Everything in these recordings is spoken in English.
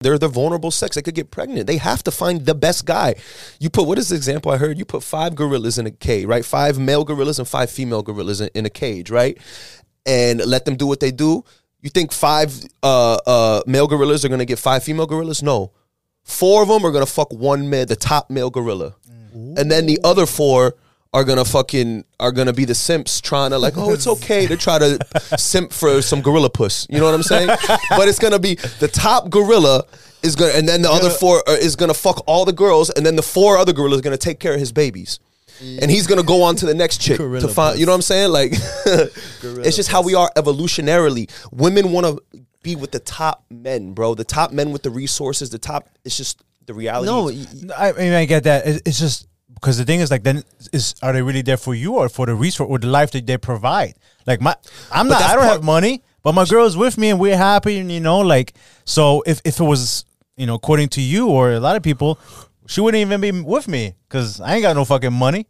They're the vulnerable sex. They could get pregnant. They have to find the best guy. You put what is the example I heard? You put five gorillas in a cage, right? Five male gorillas and five female gorillas in, in a cage, right? And let them do what they do. You think five uh, uh, male gorillas are gonna get five female gorillas? No. Four of them are gonna fuck one male, the top male gorilla, and then the other four are gonna fucking are gonna be the simps trying to like, oh, it's okay to try to simp for some gorilla puss. You know what I'm saying? but it's gonna be the top gorilla is gonna, and then the other four are, is gonna fuck all the girls, and then the four other gorillas are gonna take care of his babies. And he's gonna go on to the next chick Gorilla to find. You know what I'm saying? Like, it's just how we are evolutionarily. Women want to be with the top men, bro. The top men with the resources. The top. It's just the reality. No, I mean I get that. It's just because the thing is like then is are they really there for you or for the resource or the life that they provide? Like my, I'm But not. I don't part- have money, but my girl's with me and we're happy, and you know, like so. If if it was you know according to you or a lot of people, she wouldn't even be with me because I ain't got no fucking money.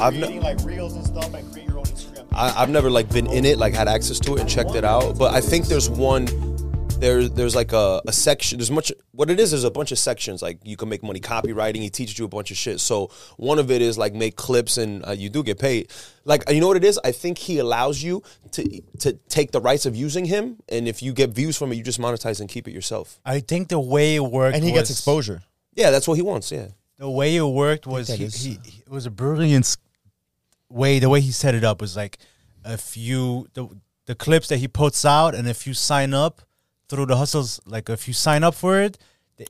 I've ne- like reels and stuff and create your own Instagram. I, I've never like been in it, like had access to it and checked it out. But I think there's one. There, there's like a, a section. There's much. What it there's is a bunch of sections. Like you can make money copywriting. He teaches you a bunch of shit. So one of it is like make clips, and uh, you do get paid. Like you know what it is? I think he allows you to to take the rights of using him, and if you get views from it, you just monetize and keep it yourself. I think the way it worked, and he gets exposure. Yeah, that's what he wants. Yeah. the way it worked was he, is- he, he- it was a brilliant way the way he set it up was like if you the the clips that he puts out and if you sign up through the hustles like if you sign up for it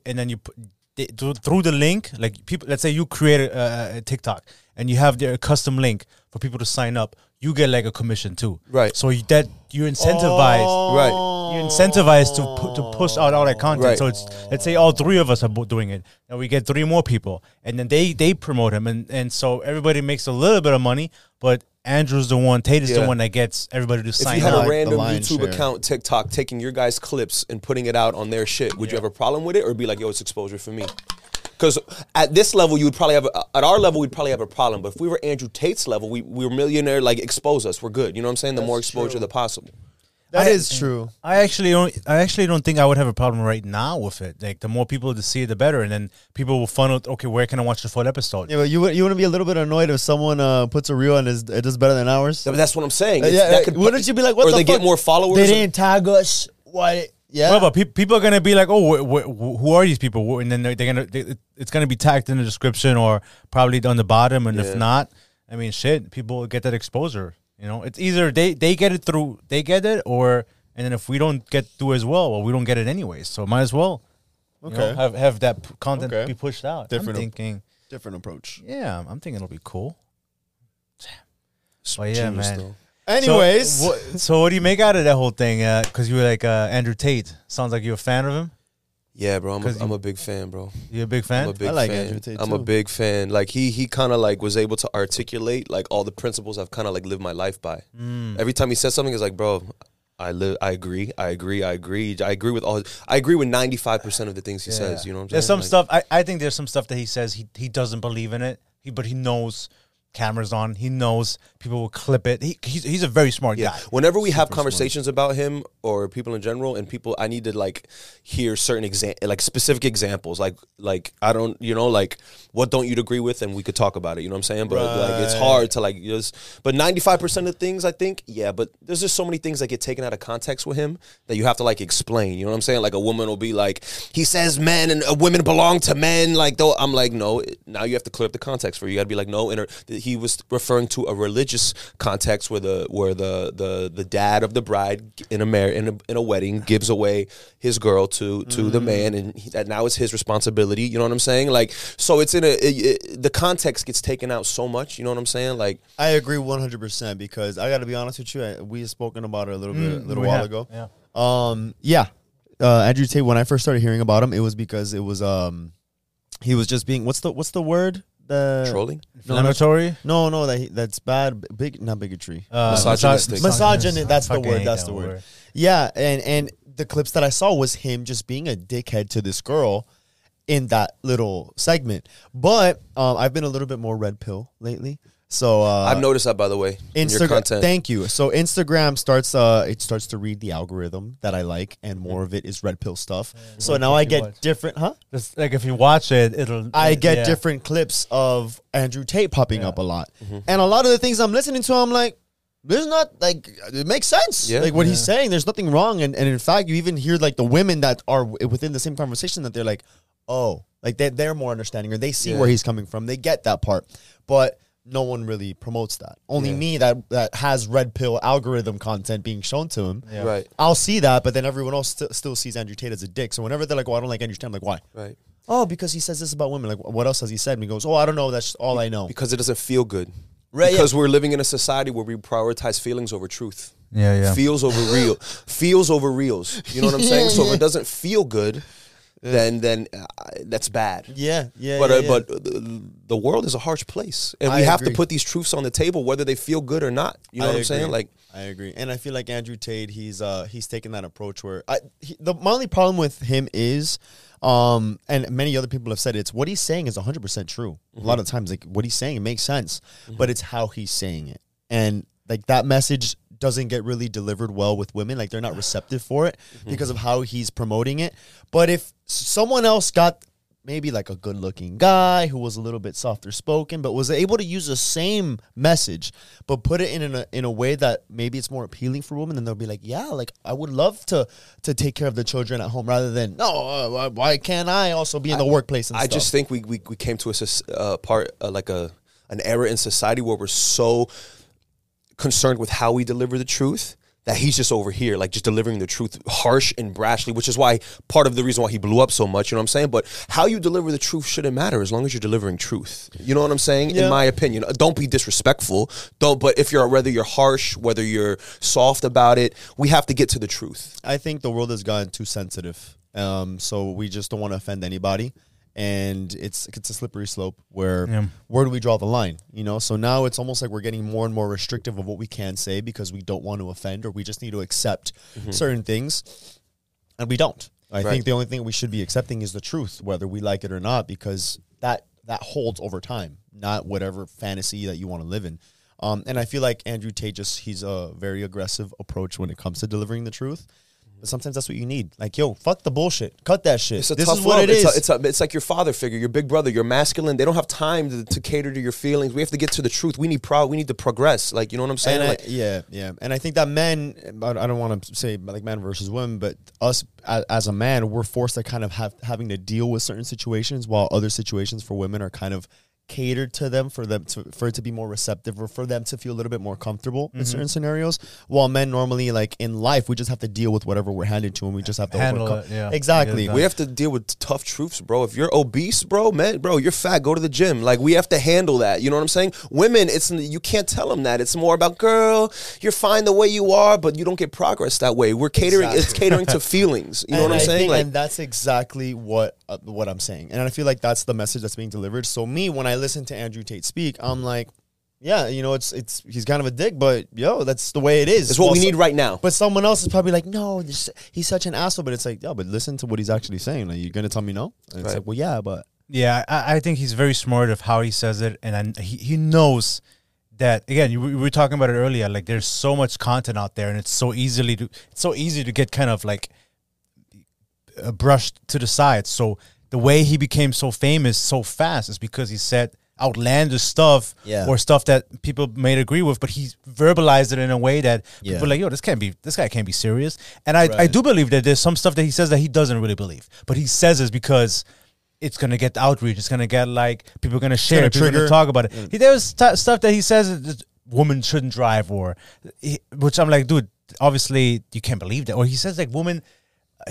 and then you put they, through, the link like people let's say you create a, a TikTok and you have their custom link for people to sign up you get like a commission too Right. so you, that you're incentivized Right. you're incentivized to pu- to push out all that content. Right. So it's let's say all three of us are doing it, and we get three more people, and then they they promote him, and and so everybody makes a little bit of money, but Andrew's the one, Tate is the one that gets everybody to If sign you had up. a the random lion's YouTube share. account, TikTok, taking your guys' clips and putting it out on their shit, would you have a problem with it, or be like, "Yo, it's exposure for me"? Because at this level, you would probably have, a, at our level, we'd probably have a problem. But if we were Andrew Tate's level, we we were millionaire, like expose us, we're good. You know what I'm saying? The more exposure, the possible. That I- is true. I actually don't. I actually don't think I would have a problem right now with it. Like the more people to see it, the better, and then people will funnel. Okay, where can I watch the full episode? Yeah, but you would- you want to be a little bit annoyed if someone uh, puts a reel and is it does better than ours. Th- That's what I'm saying. Uh, It's- yeah, that uh, could- wouldn't you be like, what or the they fuck? get more followers? They or- didn't tag us. What? Yeah. Well, but pe- people are gonna be like, "Oh, wh- wh- who are these people?" And then they're, they're gonna, they, it's gonna be tagged in the description or probably on the bottom. And Yeah. if not, I mean, shit, people get that exposure. You know, it's either they they get it through, they get it, or and then if we don't get through as well, well, we don't get it anyways. So might as well, you know, Okay. have have that p- content Okay. be pushed out. Different I'm ap- thinking, Different approach. yeah, I'm thinking it'll be cool. It's yeah, man. though. Anyways, so what, so what do you make out of that whole thing? Because you were like uh, Andrew Tate. Sounds like you're a fan of him. Yeah, bro. I'm a, I'm a big fan, bro. You're a big fan. I'm a big I like fan. Andrew Tate, I'm a big fan. Like he he kind of like was able to articulate like all the principles I've kind of like lived my life by. Mm. Every time he says something, it's like, bro, I live. I agree. I agree. I agree. I agree with all. I agree with ninety five percent of the things he Yeah. says. You know what I'm saying? There's some Like- stuff. I, I think there's some stuff that he says he he doesn't believe in it. He but he knows cameras on. He knows people will clip it. He he's, he's a very smart Yeah. guy. Whenever we have conversations about him or people in general, and people, I need to like hear certain exa- like specific examples. Like, like I don't, you know, like what don't you agree with, and we could talk about it. You know what I'm saying? But like, it's hard to like just. But 95 percent of things, I think, yeah. But there's just so many things that get taken out of context with him that you have to like explain. You know what I'm saying? Like a woman will be like, he says men and uh, women belong to men. Like, though, I'm like, no. Now you have to clear up the context for you. You got to be like, no. Inter- he was referring to a religious context where the where the the the dad of the bride in a mar- in a, in a wedding gives away his girl to to the man, and he, that now it's his responsibility. You know what I'm saying? Like, so it's in a it, it- the context gets taken out so much. You know what I'm saying? Like, I agree 100% because I got to be honest with you. I, we had spoken about it a little bit, a little while have, ago. yeah. Um, yeah. Uh, Andrew Tate. When I first started hearing about him, it was because it was um, he was just being what's the what's the word the trolling. No, no, Inflammatory. no, no, that that's bad. Big, not bigotry. Uh, Misogynistic. Misogynist, that's the word, that's that the word. Yeah, and and the clips that I saw was him just being a dickhead to this girl in that little segment. But um, I've been a little bit more red pill lately. So uh, I've noticed that by the way. Instagram. Thank you. So Instagram starts. Uh, it starts to read the algorithm that I like, and more of it is red pill stuff. so what now I get watch. different. Huh? Just like if you watch it, it'll. I get yeah. different clips of Andrew Tate popping Yeah. up a lot, and a lot of the things I'm listening to, I'm like, there's not like it makes sense. Yeah. like what he's saying, there's nothing wrong, and and in fact, you even hear like the women that are within the same conversation that they're like, oh, like they they're more understanding or they see Yeah. where he's coming from, they get that part, but. No one really promotes that. Only Yeah. me that that has red pill algorithm content being shown to him. Yeah. Right. I'll see that, but then everyone else st- still sees Andrew Tate as a dick. So whenever they're like, "Oh, I don't like Andrew Tate," I'm like, "Why?" Right. Oh, because he says this about women. Like, what else has he said? And he goes, "Oh, I don't know. That's all I know." Because it doesn't feel good. Right, yeah. Because we're living in a society where we prioritize feelings over truth. Yeah, yeah. Feels over real. Feels over reals. You know what I'm saying? So if it doesn't feel good, then then uh, that's bad. Yeah, yeah. But yeah, uh, yeah. but the, the world is a harsh place, and I we have agree. to put these truths on the table, whether they feel good or not. You know I what I'm saying? agree. Like, I agree, and I feel like Andrew Tate, he's uh he's taken that approach where I he, the my only problem with him is, um, and many other people have said it's what he's saying is 100 percent true. A lot of times, like what he's saying, it makes sense, but it's how he's saying it, and like that message doesn't get really delivered well with women. Like they're not receptive for it because of how he's promoting it. But if someone else got maybe like a good looking guy who was a little bit softer spoken, but was able to use the same message, but put it in a, in a way that maybe it's more appealing for women, then they'll be like, yeah, like I would love to to take care of the children at home rather than no, uh, why- can't I also be in the workplace and I stuff? just think we we, we came to a uh, part uh, like a an era in society where we're so concerned with how we deliver the truth that he's just over here like just delivering the truth harsh and brashly which is why part of the reason why he blew up so much you know what i'm saying but how you deliver the truth shouldn't matter as long as you're delivering truth you know what i'm saying Yeah. in my opinion Uh, don't be disrespectful don't but if you're whether you're harsh whether you're soft about it we have to get to the truth I think the world has gotten too sensitive. Um, so we just don't want to offend anybody. And it's it's a slippery slope where Yeah. where do we draw the line? You know, so now it's almost like we're getting more and more restrictive of what we can say because we don't want to offend or we just need to accept certain things. And we don't. I Right. think the only thing we should be accepting is the truth, whether we like it or not, because that that holds over time, not whatever fantasy that you want to live in. Um, and I feel like Andrew Tate just he's a very aggressive approach when it comes to delivering the truth. But sometimes that's what you need. Like, yo, fuck the bullshit. Cut that shit. It's a this tough is what love. it is. It's, a, it's, a, it's like your father figure, your big brother, your masculine. They don't have time to, to cater to your feelings. We have to get to the truth. We need proud. We need to progress. Like you know what I'm saying? I- Like, yeah, yeah, and I think that men, I don't want to say like men versus women, but us as, as a man, we're forced to kind of have having to deal with certain situations, while other situations for women are kind of catered to them for them to for it to be more receptive or for them to feel a little bit more comfortable Mm-hmm. in certain scenarios. While men normally like in life, we just have to deal with whatever we're handed to, and we just have to Handle overcome. it, yeah. Exactly. We have to deal with tough truths, bro. If you're obese, bro, man, bro, you're fat. Go to the gym. Like we have to handle that. You know what I'm saying? Women, it's you can't tell them that. It's more about girl. You're fine the way you are, but you don't get progress that way. We're catering. It's catering to feelings. You know And what I'm I saying? think- Like and that's exactly what uh, what I'm saying, and I feel like that's the message that's being delivered. So me, when I listen to Andrew Tate speak, I'm like, yeah, you know, it's it's he's kind of a dick, but yo, that's the way it is. It's what Well, we so- need right now. But someone else is probably like, no, this, he's such an asshole. But it's like, yo, but listen to what he's actually saying. Like, you're gonna tell me no? And it's like, well, yeah, but Yeah, I, I think he's very smart of how he says it, and I, he he knows that again. You, we were talking about it earlier. Like, there's so much content out there, and it's so easily to it's so easy to get kind of like uh, brushed to the side. So the way he became so famous so fast is because he said outlandish stuff Yeah. or stuff that people may agree with, but he verbalized it in a way that Yeah. people are like, yo, this can't be, this guy can't be serious. And I, I do believe that there's some stuff that he says that he doesn't really believe, but he says this because it's gonna get outreach. It's gonna get like people are gonna share. gonna it, people are gonna talk about it. Mm. He, there's st- stuff that he says that women shouldn't drive, or he, which I'm like, dude, obviously you can't believe that. Or he says like women.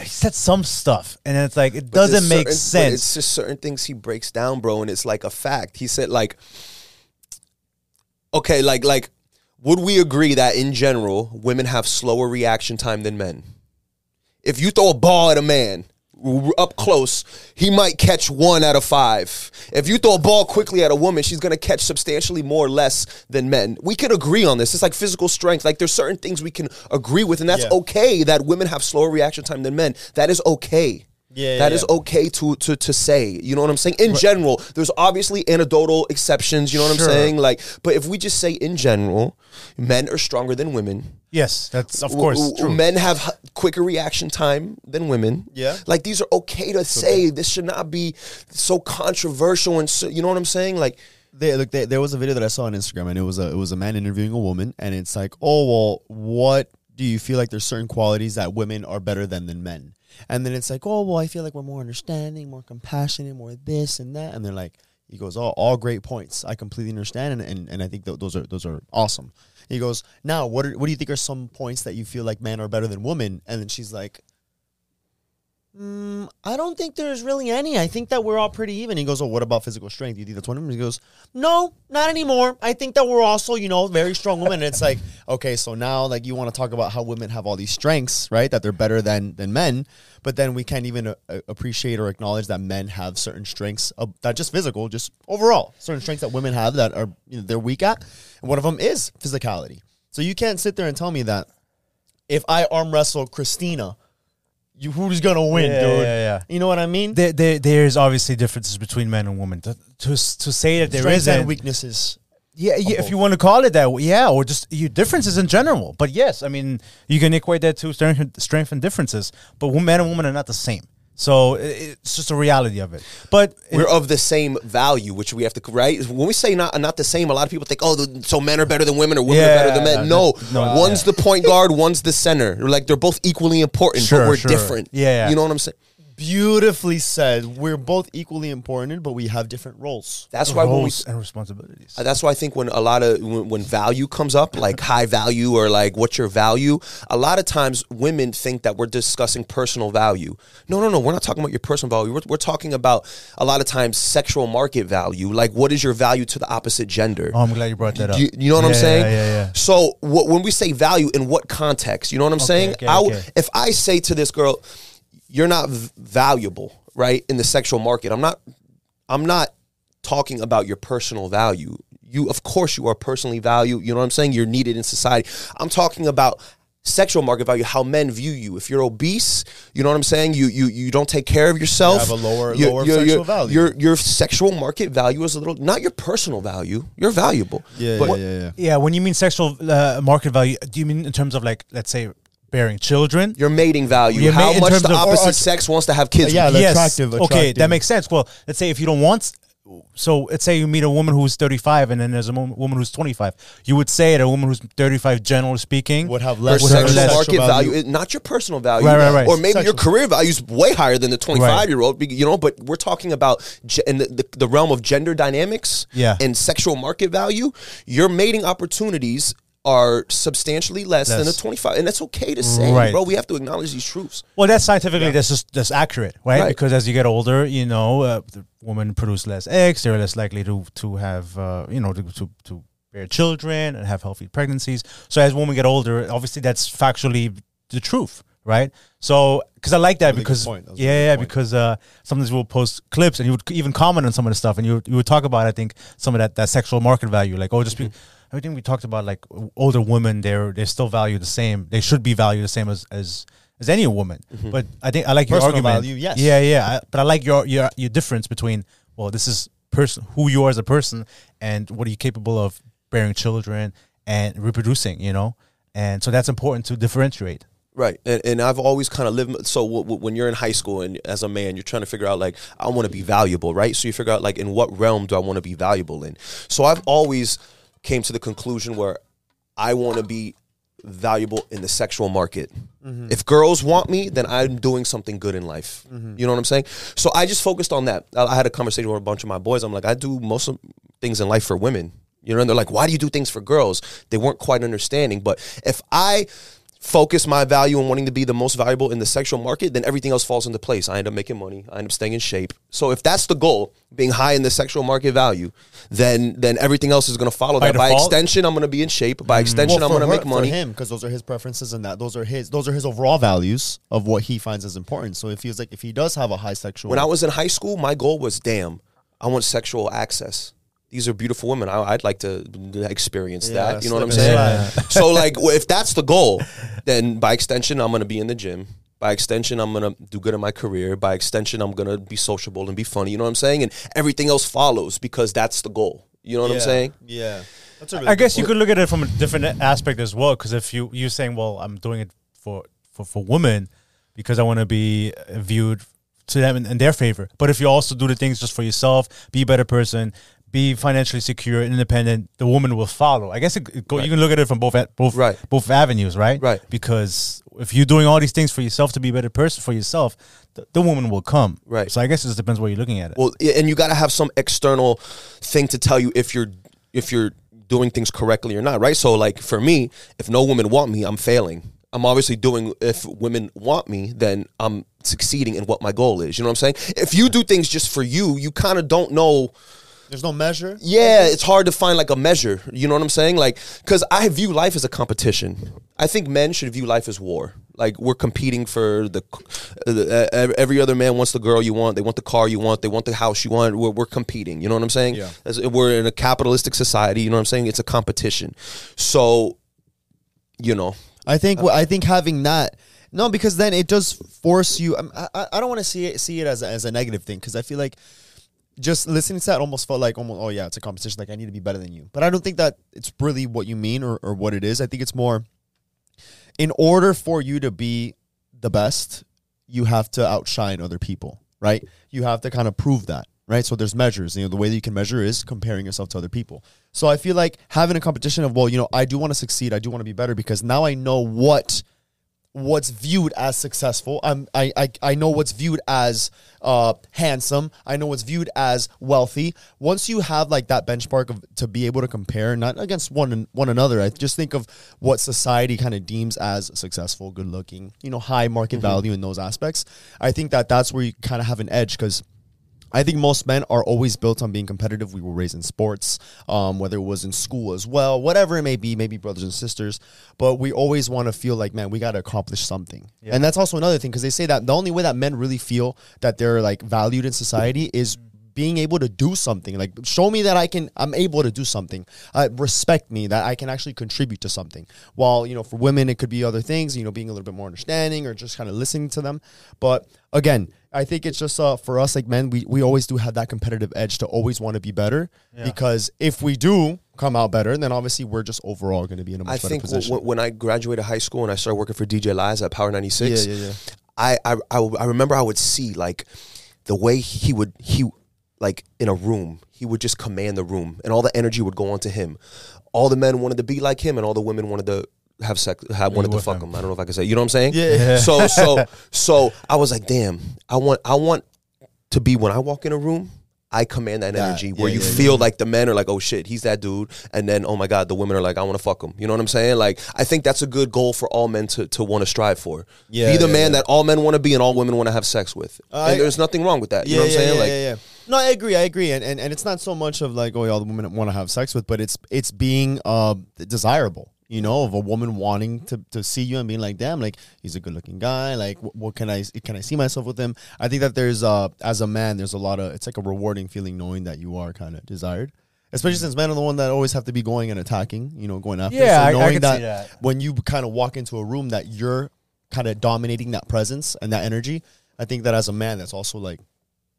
He said some stuff, and it's like it doesn't make certain- sense. It's just certain things he breaks down, bro, and it's like a fact. He said like, okay, like like, would we agree that in general women have slower reaction time than men? If you throw a ball at a man up close, he might catch one out of five. If you throw a ball quickly at a woman, she's gonna catch substantially more or less than men. We can agree on this. It's like physical strength. Like there's certain things we can agree with, and that's Yeah. okay that women have slower reaction time than men. That is okay. Yeah, That yeah, is yeah. okay to to to say. You know what I'm saying? In general, there's obviously anecdotal exceptions. You know what Sure. I'm saying? Like, but if we just say in general, men are stronger than women. yes, that's of course W- w- true. Men have h- quicker reaction time than women. Yeah. like these are okay to say. This should not be so controversial and so. You know what I'm saying? Like, They, look, they, there was a video that I saw on Instagram, and it was a it was a man interviewing a woman, and it's like, oh well, what do you feel like there's certain qualities that women are better than than men? And then it's like, oh well, I feel like we're more understanding, more compassionate, more this and that, and they're like, he goes, oh, all great points, I completely understand, and and, and I think th- those are those are awesome. He goes, now what are, what do you think are some points that you feel like men are better than women? And then she's like. Mm, I don't think there's really any. I think that we're all pretty even. He goes, "Oh, what about physical strength? You think that's one of them?" He goes, "No, not anymore. I think that we're also, you know, very strong women." And it's like, okay, so now like you want to talk about how women have all these strengths, right? That they're better than than men, but then we can't even uh, uh, appreciate or acknowledge that men have certain strengths that just physical, just overall certain strengths that women have that are you know, they're weak at, and one of them is physicality. So you can't sit there and tell me that if I arm wrestle Christina, you who's gonna win, Yeah, dude? yeah, yeah. You know what I mean? there, there, there's obviously differences between men and women. To, to, to say that there isn't, weaknesses. yeah, yeah, if you want to call it that, yeah, or just your differences in general. But yes, I mean, you can equate that to strength, and- strength and differences. But men and women are not the same. So it's just a reality of it. But we're of the same value, which we have to right. When we say not not the same, a lot of people think, oh, so men are better than women or women Yeah, are better than men. No, no, one's the point guard, one's the center. Like they're both equally important, Sure, but we're sure. different. Yeah, yeah. you know what I'm saying. Beautifully said. We're both equally important, but we have different roles. That's why when we roles and responsibilities. Uh, That's why I think when a lot of when, when value comes up, like high value or like what's your value, a lot of times women think that we're discussing personal value. No, no, no, we're not talking about your personal value. We're, we're talking about a lot of times sexual market value. Like what is your value to the opposite gender? Oh, I'm glad you brought that up. You, you know what I'm saying? Yeah, yeah, yeah. So wh- when we say value, in what context? You know what I'm saying? okay, I w- okay. If I say to this girl, "You're not v- valuable," right, in the sexual market, I'm not. I'm not talking about your personal value. You, of course, you are personally valued. You know what I'm saying? You're needed in society. I'm talking about sexual market value, how men view you. If you're obese, you know what I'm saying? You you you don't take care of yourself. You have a lower- your- lower your- sexual your- value. Your your sexual market value is a little not your personal value. You're valuable. Yeah, But- yeah, yeah, yeah. Yeah, when you mean sexual uh, market value, do you mean in terms of like, let's say, bearing children? your mating value, Your how mate- in much terms the of- opposite or- sex wants to have kids. Yeah, with. the yes. attractive- Okay, attractive. that makes sense. Well, let's say if you don't want, so let's say you meet a woman who's 35 and then there's a mo- woman who's 25. You would say that a woman who's 35, generally speaking, Would have Her less Would have sexual less market value, is not your personal value, Right, right, right. or maybe your Sexual. career value is way higher than the 25 year old. You know, but we're talking about ge- in the, the, the realm of gender dynamics Yeah. and sexual market value. Your mating opportunities are substantially less, than the Less. 25, and that's okay to say, Right. bro. We have to acknowledge these truths. Well, that's scientifically that's just that's accurate, right? Right. Because as you get older, you know, uh, the women produce less eggs. They're less likely to to have uh, you know to, to to bear children and have healthy pregnancies. So as women get older, obviously that's factually the truth, right? So because I like that Really because. That yeah, really yeah, because uh, sometimes we'll post clips and you would even comment on some of the stuff and you would, you would talk about I think some of that that sexual market value, like oh, just be, everything we talked about, like older women, they're they still value the same, they should be valued the same as as as any woman. Mm-hmm. But I think I like your Personal argument. value, yes. Yeah, yeah. I, but I like your your your difference between well, this is person who you are as a person and what are you capable of bearing children and reproducing, you know? And so that's important to differentiate. Right, and, and I've always kind of lived. So w- w- when you're in high school and as a man, you're trying to figure out like I want to be valuable, right? So you figure out like in what realm do I want to be valuable in? So I've always came to the conclusion where I want to be valuable in the sexual market. Mm-hmm. If girls want me, then I'm doing something good in life. Mm-hmm. You know what I'm saying? So I just focused on that. I, I had a conversation with a bunch of my boys. I'm like, I do most of things in life for women. You know, and they're like, why do you do things for girls? They weren't quite understanding. But if I focus my value on wanting to be the most valuable in the sexual market, then everything else falls into place. I end up making money. I end up staying in shape. So if that's the goal, being high in the sexual market value, then then everything else is going to follow By that. By extension, I'm going to be in shape. By mm-hmm. extension, I'm going to make money. for him because those are his preferences and that those are his those are his overall values of what he finds as important. So it feels like if he does have a high sexual, When I was in high school, my goal was, damn, I want sexual access. These are beautiful women. I, I'd like to experience Yeah, that. You know what I'm saying? and so, like, if that's the goal, then by extension, I'm going to be in the gym. By extension, I'm going to do good in my career. By extension, I'm going to be sociable and be funny. You know what I'm saying? And everything else follows because that's the goal. You know what I'm saying? Yeah, that's a really I guess good you could look at it from a different aspect as well. Because if you you're saying, well, I'm doing it for for for women because I want to be uh, viewed to them in, in their favor. But if you also do the things just for yourself, be a better person, be financially secure, and independent, the woman will follow. I guess it, it go, you can look at it from both both Right. both avenues, right? Right. Because if you're doing all these things for yourself to be a better person for yourself, the, the woman will come. Right. So I guess it just depends where you're looking at it. Well, and you got to have some external thing to tell you if you're if you're doing things correctly or not, right? So, like for me, if no women want me, I'm failing. I'm obviously doing. If women want me, then I'm succeeding in what my goal is. You know what I'm saying? If you do things just for you, you kind of don't know. There's no measure. Yeah, it's hard to find like a measure. You know what I'm saying? Like, because I view life as a competition. I think men should view life as war. Like we're competing for the, the uh, every other man wants the girl you want. They want the car you want. They want the house you want. We're, we're competing. You know what I'm saying? Yeah. As, we're in a capitalistic society. You know what I'm saying? It's a competition. So, you know, I think I think having that no because then it does force you. um, I I, I don't want to see it see it as a, as a negative thing because I feel like just listening to that almost felt like almost oh yeah it's a competition like I need to be better than you. But I don't think that it's really what you mean or or what it is. I think it's more in order for you to be the best, you have to outshine other people, right? You have to kind of prove that, right? So there's measures. You know, the way that you can measure is comparing yourself to other people. So I feel like having a competition of, well, you know, I do want to succeed, I do want to be better because now I know what what's viewed as successful. I'm, I, I, I know what's viewed as uh, handsome. I know what's viewed as wealthy. Once you have like that benchmark of to be able to compare, not against one and one another. I just think of what society kind of deems as successful, good looking, you know, high market value in those aspects. I think that that's where you kind of have an edge because. I think most men are always built on being competitive. We were raised in sports, um, whether it was in school as well, whatever it may be, maybe brothers and sisters. But we always want to feel like, man, we got to accomplish something. And that's also another thing because they say that the only way that men really feel that they're like valued in society is being able to do something like show me that i can i'm able to do something uh, respect me that i can actually contribute to something while you know for women it could be other things you know being a little bit more understanding or just kind of listening to them but again i think it's just uh, for us like men we, we always do have that competitive edge to always want to be better because if we do come out better then obviously we're just overall going to be in a much I better think position w- when I graduated high school and I started working for DJ Laz at Power 96, Yeah, yeah, yeah. I, I, I, I remember I would see like the way he would, he like in a room, he would just command the room and all the energy would go onto him. All the men wanted to be like him and all the women wanted to have sex, have wanted to with fuck him. him. I don't know if I can say, you know what I'm saying? Yeah. So, so, so I was like, damn, I want, I want to be when I walk in a room. I command that That- energy yeah, where you yeah, feel like the men are like, oh shit, he's that dude, and then oh my god, the women are like, I want to fuck him. You know what I'm saying? Like, I think that's a good goal for all men to, to want to strive for. Yeah, be the yeah, man yeah. that all men want to be and all women want to have sex with. I- and there's nothing wrong with that. you know what I'm yeah, saying? Yeah, like, yeah, yeah. No, I agree. I agree, and, and and it's not so much of like oh, all the women want to have sex with, but it's it's being uh desirable, you know, of a woman wanting to, to see you and being like, damn, like he's a good looking guy. Like, what, what can I can I see myself with him? I think that there's uh as a man, there's a lot of it's like a rewarding feeling knowing that you are kind of desired. Especially since men are the one that always have to be going and attacking, you know, going after. Yeah, I- I knowing can see that. when you kind of walk into a room that you're kind of dominating that presence and that energy, I think that as a man, that's also like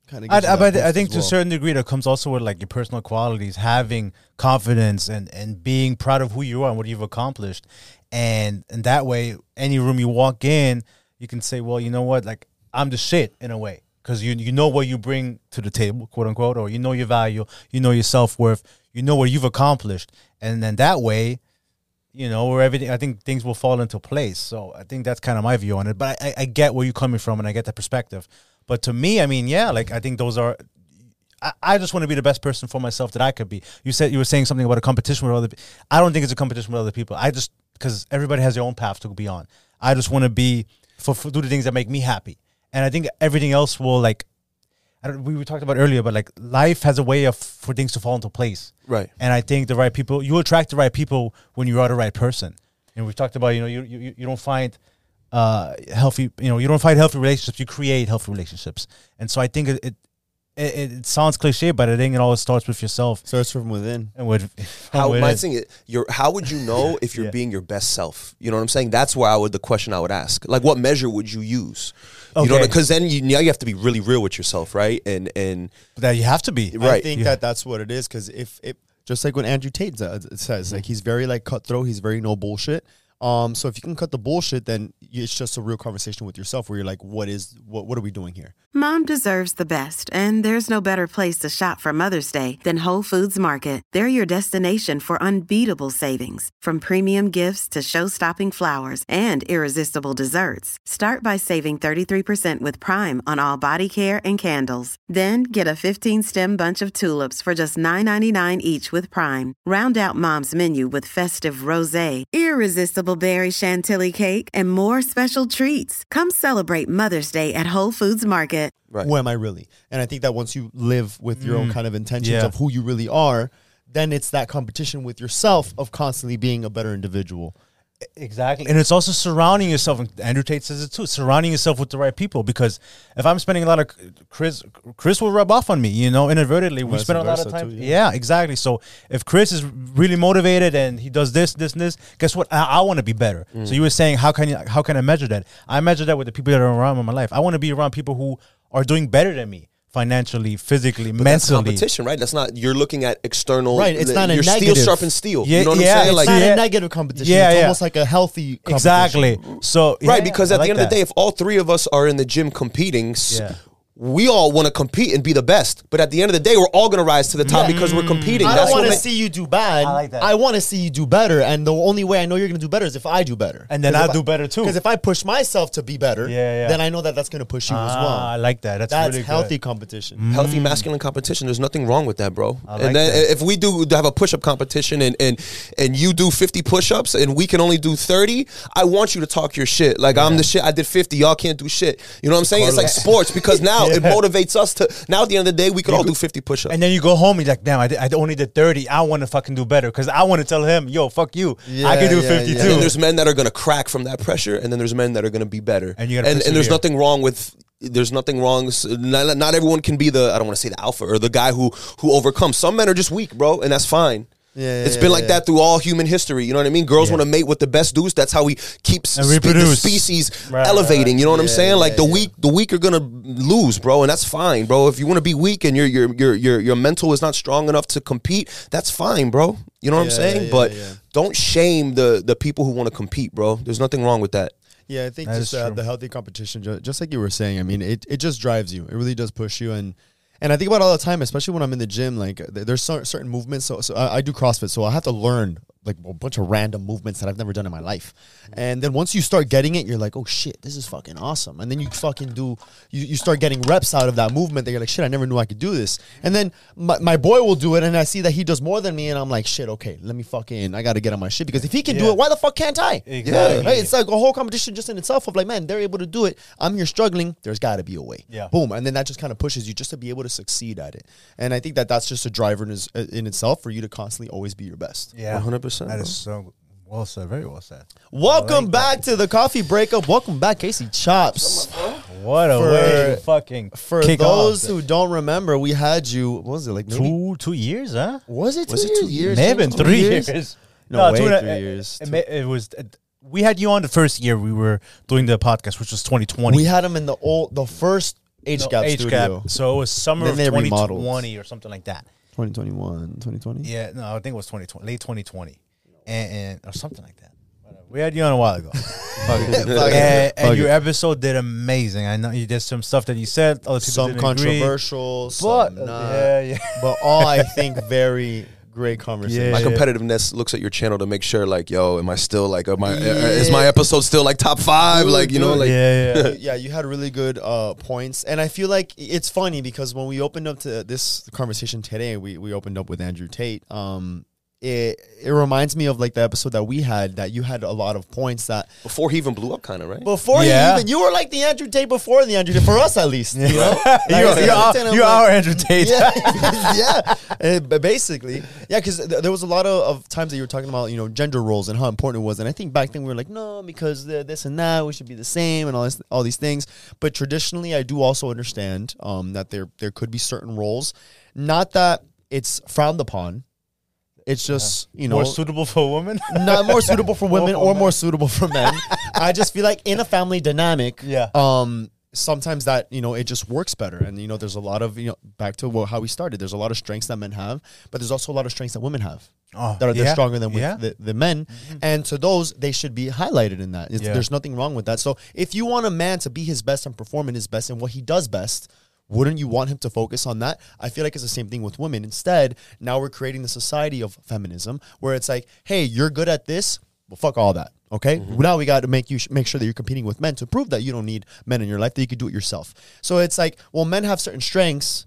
kind of. I, I, but I think to a certain degree that comes also with like your personal qualities, having confidence and and being proud of who you are and what you've accomplished, and and that way, any room you walk in, you can say, well, you know what, like I'm the shit in a way because you you know what you bring to the table, quote unquote, or you know your value, you know your self worth, you know what you've accomplished, and then that way. You know, where everything, I think things will fall into place. So I think that's kind of my view on it. But I, I, I get where you're coming from and I get that perspective. But to me, I mean, yeah, like I think those are I, I just want to be the best person for myself that I could be. You said you were saying something about a competition with other. I don't think it's a competition with other people. I just because everybody has their own path to be on. I just want to be for, for do the things that make me happy, and I think everything else will like. I don't, we were talked about earlier, but like life has a way of for things to fall into place. Right. And I think the right people, you attract the right people when you are the right person. And we've talked about, you know, you you, you don't find uh, healthy, you know, you don't find healthy relationships, you create healthy relationships. And so I think it it, it, it sounds cliche, but I think it always starts with yourself starts from within. and with How with my it. thing is, you're, how would you know if you're Yeah. being your best self? You know what I'm saying? That's why I would the question I would ask. Like, what measure would you use? You know, because then you now you have to be really real with yourself, right? And and that you have to be. Right. I think Yeah. that that's what it is because if it just like when Andrew Tate says like he's very like cutthroat, he's very no bullshit. Um, so if you can cut the bullshit, then it's just a real conversation with yourself where you're like, what is what what are we doing here? Mom deserves the best, and there's no better place to shop for Mother's Day than Whole Foods Market. They're your destination for unbeatable savings, from premium gifts to show-stopping flowers and irresistible desserts. Start by saving 33% with Prime on all body care and candles. Then get a 15-stem bunch of tulips for just $9.99 each with Prime. Round out Mom's menu with festive rosé, irresistible berry chantilly cake, and more special treats. Come celebrate Mother's Day at Whole Foods Market. Right. Who am I really? And I think that once you live with your own mm. kind of intentions Yeah. of who you really are, then it's that competition with yourself of constantly being a better individual. Exactly. And it's also surrounding yourself, and Andrew Tate says it too, surrounding yourself with the right people. Because if I'm spending a lot of Chris, Chris will rub off on me, you know, inadvertently. We spend a lot of time. too, yeah. yeah. exactly. So if Chris is really motivated and he does this, this, and this, guess what? I, I want to be better. So mm. you were saying, how can you, how can I measure that? I measure that with the people that are around in my life. I want to be around people who are doing better than me financially, physically, But that's mentally. competition, right? That's not you're looking at external. Right, it's not a your steel negative. sharpens steel. Yeah, you know what yeah, I'm saying? it's Like, not yeah. a negative competition. Yeah, it's yeah. almost like a healthy competition. Exactly. So right, because at the like end of the day, if all three of us are in the gym competing, Yeah. We all want to compete and be the best. But at the end of the day, we're all going to rise to the top because we're competing. I That's don't want to ma- see you do bad. I like that. I want to see you do better, and the only way I know you're going to do better is if I do better, And then I'll if do better too. Because if I push myself to be better, Yeah, yeah. then I know that that's going to push you as well. Ah, I like that. That's, that's really good. healthy competition. healthy masculine competition. There's nothing wrong with that, bro. I like and then that. if we do have a push-up competition and and and you do 50 push-ups and we can only do 30, I want you to talk your shit. Like I'm the shit. I did 50. Y'all can't do shit. You know what I'm saying? It's like sports because now it motivates us to. Now at the end of the day, we could all do 50 push-ups. And then you go home, you're like, damn, I, did, I only did 30. I want to fucking do better because I want to tell him, yo, fuck you. I can do yeah, 52. yeah. And then there's men that are going to crack from that pressure, and then there's men that are going to be better. And you and, and there's nothing wrong with. There's nothing wrong. Not, not everyone can be the. I don't want to say the alpha or the guy who who overcomes. Some men are just weak, bro, and that's fine. Yeah, yeah, it's yeah, been like yeah. that through all human history. You know what I mean? Girls Yeah. want to mate with the best dudes. That's how we keep spe- the species Right, elevating. right, You know what I'm saying? Like yeah, the yeah. weak, the weak are gonna lose, bro, and that's fine, bro. If you want to be weak and your your your your your mental is not strong enough to compete, that's fine, bro. You know what I'm saying? yeah, but yeah. don't shame the the people who want to compete, bro. There's nothing wrong with that. Yeah, I think That just uh, the healthy competition, just like you were saying. I mean, it, it just drives you. It really does push you, and and I think about all the time, especially when I'm in the gym. Like there's certain movements. So, so I, I do CrossFit, so I have to learn like a bunch of random movements that I've never done in my life. Mm-hmm. And then once you start getting it, you're like, oh shit, this is fucking awesome. And then you fucking do, you, you start getting reps out of that movement. That you're like, shit, I never knew I could do this. And then my, my boy will do it, and I see that he does more than me, and I'm like, shit, okay, let me fucking, I got to get on my shit because if he can do it, why the fuck can't I? Exactly. Right? It's like a whole competition just in itself of like, man, they're able to do it. I'm here struggling. There's got to be a way. Yeah. Boom. And then that just kind of pushes you just to be able to succeed at it. And I think that that's just a driver in, his, uh, in itself for you to constantly always be your best. yeah. 100%, That bro. is so Well said. Very well said. Welcome back to the coffee breakup. Welcome back, KC Chopz. What a For- way to fucking For kick those off. who don't remember, we had you. What was it like? Maybe, two two years, huh? was it two Was it years? two years? May have been Two three years? years. No, way, two and three it- years. It, ma- it was. uh, we had you on the first year we were doing the podcast, which was 2020. We had him in the old, the first age No, gap age studio. So it was summer Then of they remodeled. 2020 or something like that. 2021, 2020. Yeah, no, I think it was 2020, late 2020, and, and or something like that. We had you on a while ago. Fuck it. Fuck it. and and your episode did amazing. I know you did some stuff that you said. Other people Some didn't agree. controversial, but some not. yeah, yeah. but all I think very great conversation. My Yeah. competitiveness looks at your channel to make sure, like, yo, am I still like, am I, uh, is my episode still like top five? Dude, like, you know, like, yeah, yeah. yeah, you had really good uh, points, and I feel like it's funny because when we opened up to this conversation today, we we opened up with Andrew Tate. Um, it it reminds me of like the episode that we had that you had a lot of points that before he even blew up, kind of, right? before Yeah. you even you were like the Andrew Tate before the Andrew Tate for us at least. You know, you're, Like, you're, Andrew our, Tate, you're like- our Andrew Tate. yeah, yeah. Uh, but basically, yeah, because th- there was a lot of, of times that you were talking about, you know, gender roles and how important it was. And I think back then we were like, no, because the, this and that, we should be the same and all this, all these things. But traditionally, I do also understand um, that there there could be certain roles, not that it's frowned upon. It's just you know More suitable for women, not more suitable for women for or men. more suitable for men. I just feel like in a family dynamic, Yeah. um, sometimes that you know it just works better. And you know, there's a lot of you know back to how we started. There's a lot of strengths that men have, but there's also a lot of strengths that women have Oh, that are yeah, stronger than yeah. the, the men. And to those, they should be highlighted in that. Yeah. There's nothing wrong with that. So if you want a man to be his best and perform in his best and what he does best. Wouldn't you want him to focus on that? I feel like it's the same thing with women. Instead, now we're creating the society of feminism where it's like, hey, you're good at this. Well, fuck all that. Okay. Mm-hmm. Now we got to make you sh- make sure that you're competing with men to prove that you don't need men in your life, that you can do it yourself. So it's like, well, men have certain strengths,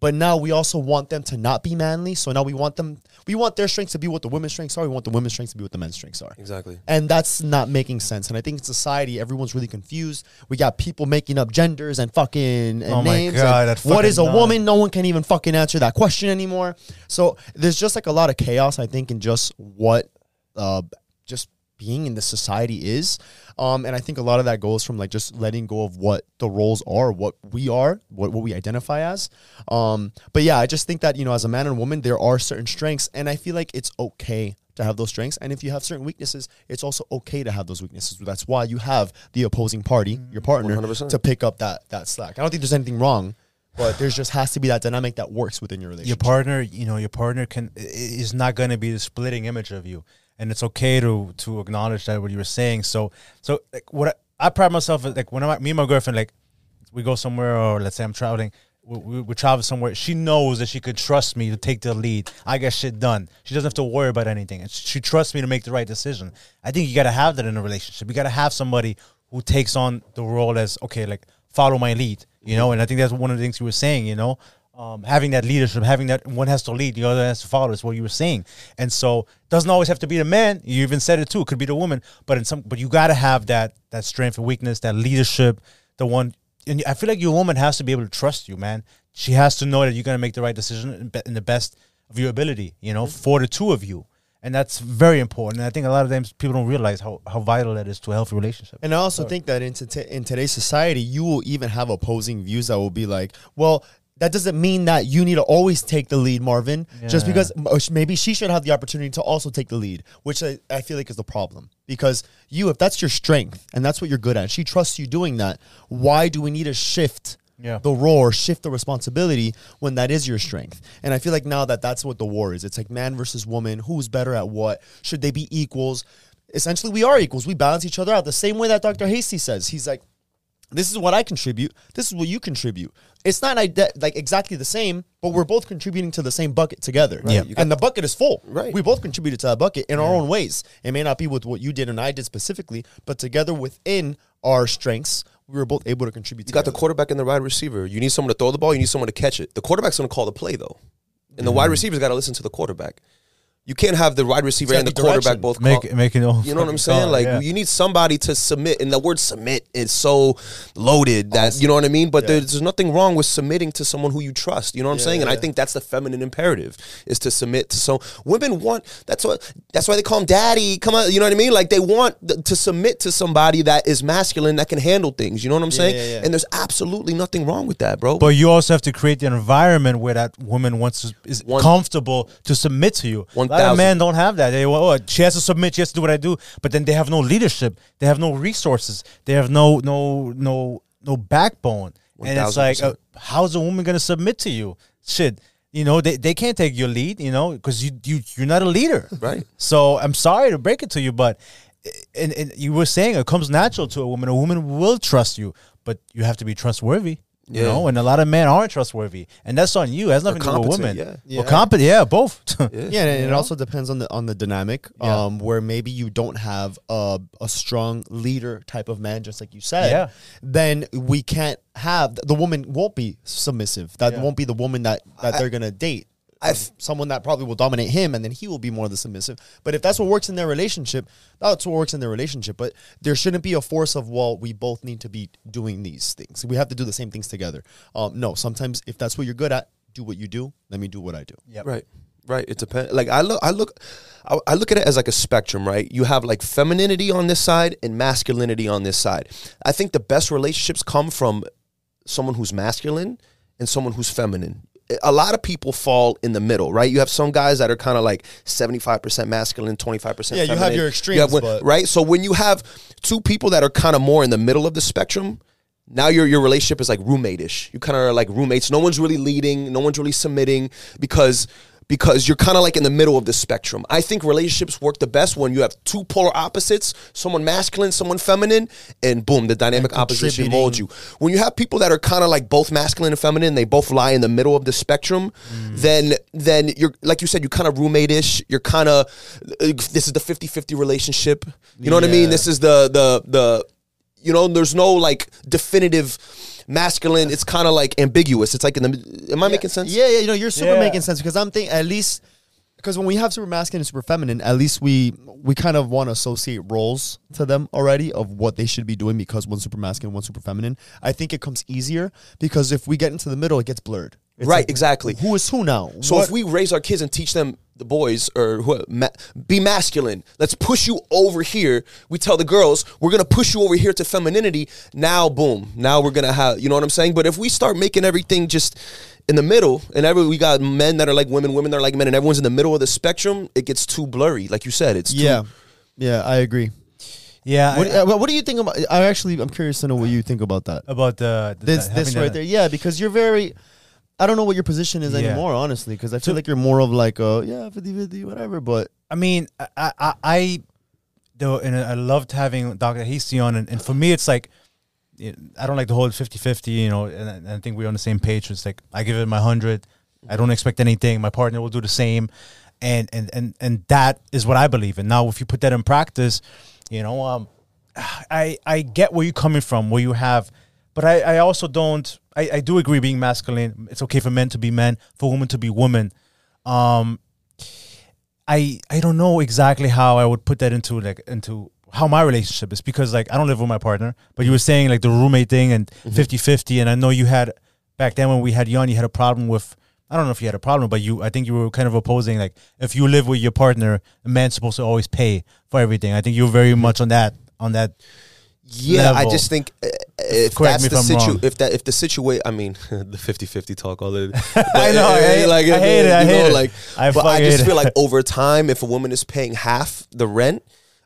but now we also want them to not be manly. So now we want them, we want their strengths to be what the women's strengths are. We want the women's strengths to be what the men's strengths are. exactly. And that's not making sense. And I think in society, everyone's really confused. We got people making up genders and fucking and Oh my names. God, and what is a woman? No one can even fucking answer that question anymore. So there's just like a lot of chaos, I think, in just what uh, just being in the society is. Um, and I think a lot of that goes from like just letting go of what the roles are, what we are, what, what we identify as. Um, but yeah, I just think that, you know, as a man and woman, there are certain strengths. And I feel like it's okay to have those strengths. And if you have certain weaknesses, it's also okay to have those weaknesses. That's why you have the opposing party, your partner, 100%. to pick up that that slack. I don't think there's anything wrong, but there's just has to be that dynamic that works within your relationship. your partner, you know, your partner can is not going to be the splitting image of you, and it's okay to to acknowledge that what you were saying. So, so like what I, I pride myself is like when I'm me and my girlfriend like we go somewhere or let's say I'm traveling. We, we, we travel somewhere. She knows that she could trust me to take the lead. I get shit done. She doesn't have to worry about anything. And she trusts me to make the right decision. I think you got to have that in a relationship. You got to have somebody who takes on the role as okay, like follow my lead, you know. And I think that's one of the things you were saying, you know, um, having that leadership, having that one has to lead, the other has to follow. Is what you were saying. And so doesn't always have to be the man. You even said it too. It could be the woman, but in some, but you got to have that that strength and weakness, that leadership, the one. And I feel like your woman has to be able to trust you, man. She has to know that you're gonna make the right decision in the best of your ability, you know, for the two of you. And that's very important. And I think a lot of times people don't realize how, how vital that is to a healthy relationship. And I also think that in, t- in today's society, you will even have opposing views that will be like, well, that doesn't mean that you need to always take the lead, Marvin. Just because uh, maybe she should have the opportunity to also take the lead, which I, I feel like is the problem. Because you, if that's your strength and that's what you're good at, she trusts you doing that. Why do we need to shift Yeah. the role or shift the responsibility when that is your strength? And I feel like now that that's what the war is. It's like man versus woman. Who's better at what? Should they be equals? Essentially, we are equals. We balance each other out the same way that Dr. Hasty says. He's like, this is what I contribute. This is what you contribute. It's not like exactly the same, but we're both contributing to the same bucket together. Yeah. And the bucket is full. Right. We both contributed to that bucket in our own ways. It may not be with what you did and I did specifically, but together within our strengths, we were both able to contribute. You got the quarterback and the wide receiver. You need someone to throw the ball. You need someone to catch it. The quarterback's going to call the play though, and the wide mm-hmm. receiver's got to listen to the quarterback. You can't have the wide receiver and the gotta quarterback both. Make call- make it all you know what I'm saying? call, Like yeah. you need somebody to submit, and the word submit is so loaded that you know what I mean. But there's, there's nothing wrong with submitting to someone who you trust. You know what I'm Yeah, saying? And I think that's the feminine imperative is to submit to so women want. That's what. That's why they call him daddy. Come on, you know what I mean? Like they want th- to submit to somebody that is masculine that can handle things. You know what I'm saying? yeah, yeah. And there's absolutely nothing wrong with that, bro. But you also have to create the environment where that woman wants to is One- comfortable to submit to you. One a lot of men don't have that. They well, oh, she has to submit. She has to do what I do. But then they have no leadership. They have no resources. They have no no no no backbone. And it's like, uh, how's a woman gonna submit to you? Shit. You know they, they can't take your lead. You know because you you you're not a leader. Right. So I'm sorry to break it to you, but and, and you were saying it comes natural to a woman. A woman will trust you, but you have to be trustworthy. You know, and a lot of men aren't trustworthy, and that's on you. It has nothing to do with competent, women. yeah. Or competent, yeah, both. Yeah, and it also depends on the on the dynamic. Yeah. Um, where maybe you don't have a a strong leader type of man, just like you said. Yeah. Then we can't have the woman won't be submissive. That Yeah. won't be the woman that that they're gonna date. I- someone that probably will dominate him, and then he will be more of the submissive. But if that's what works in their relationship, that's what works in their relationship. But there shouldn't be a force of well, we both need to be doing these things. We have to do the same things together. Um, no, sometimes if that's what you're good at, do what you do. Let me do what I do. Yep. Right. Right. It depends. Like I look, I look, I, I look at it as like a spectrum. Right. You have like femininity on this side and masculinity on this side. I think the best relationships come from someone who's masculine and someone who's feminine. A lot of people fall in the middle, right? You have some guys that are kind of like 75% masculine, 25% Yeah, you have feminine. your You extremes, one- but- right? So when you have two people that are kind of more in the middle of the spectrum, now your your relationship is like roommate-ish. You kind of are like roommates. No one's really leading. No one's really submitting because because you're kind of like in the middle of the spectrum. I think relationships work the best when you have two polar opposites, someone masculine, someone feminine, and boom, the dynamic opposition molds you. When you have people that are kind of like both masculine and feminine, they both lie in the middle of the spectrum, mm. then then you're like you said, you're kind of roommate-ish. You're kind of uh, this is the 50-50 relationship. You know what I mean? This is the the the you know, there's no like definitive masculine. It's kind of like ambiguous. It's like in the. Am I making sense? Yeah, yeah, you know, you're super Yeah. making sense because I'm thinking at least because when we have super masculine and super feminine, at least we we kind of want to associate roles to them already of what they should be doing because one's super masculine, one's super feminine. I think it comes easier because if we get into the middle, it gets blurred. It's Right, like, exactly. Who is who now? So What- if we raise our kids and teach them the boys or who, ma- be masculine, let's push you over here. We tell the girls we're gonna push you over here to femininity. Now, boom. Now we're gonna have. You know what I'm saying? But if we start making everything just in the middle, and every we got men that are like women, women that are like men, and everyone's in the middle of the spectrum, it gets too blurry. Like you said, it's too, yeah, yeah, I agree. Yeah, What, I- uh, what do you think about? I actually, I'm curious to know what you think about that. about the, the This, having this the- right there, yeah, because you're very. I don't know what your position is Yeah. anymore, honestly, because I feel like you're more of like a yeah, 50-50, whatever. But I mean, I, I, I though, and I loved having Dr. Hasty on, and, and for me, it's like, I don't like the whole 50 50, you know, and, I- and I think we're on the same page. It's like, I give it my 100. I don't expect anything. My partner will do the same. And, and, and, and that is what I believe in. Now, if you put that in practice, you know, um, I, I get where you're coming from, where you have, but I, I also don't, I, I do agree being masculine. It's okay for men to be men, for women to be women. Um, I I don't know exactly how I would put that into like into how my relationship is because like I don't live with my partner, but you were saying like the roommate thing and 50-50 and I know you had back then when we had Yon, you had a problem with I don't know if you had a problem, but you I think you were kind of opposing like if you live with your partner, a man's supposed to always pay for everything. I think you were very much on that on that Yeah, I just think uh, if Correct that's the if I'm situ- if that if the situation, I mean, the 50-50 talk all the. I know, I hate- I hate it, I hate it. Like, I but I just feel like over time, if a woman is paying half the rent.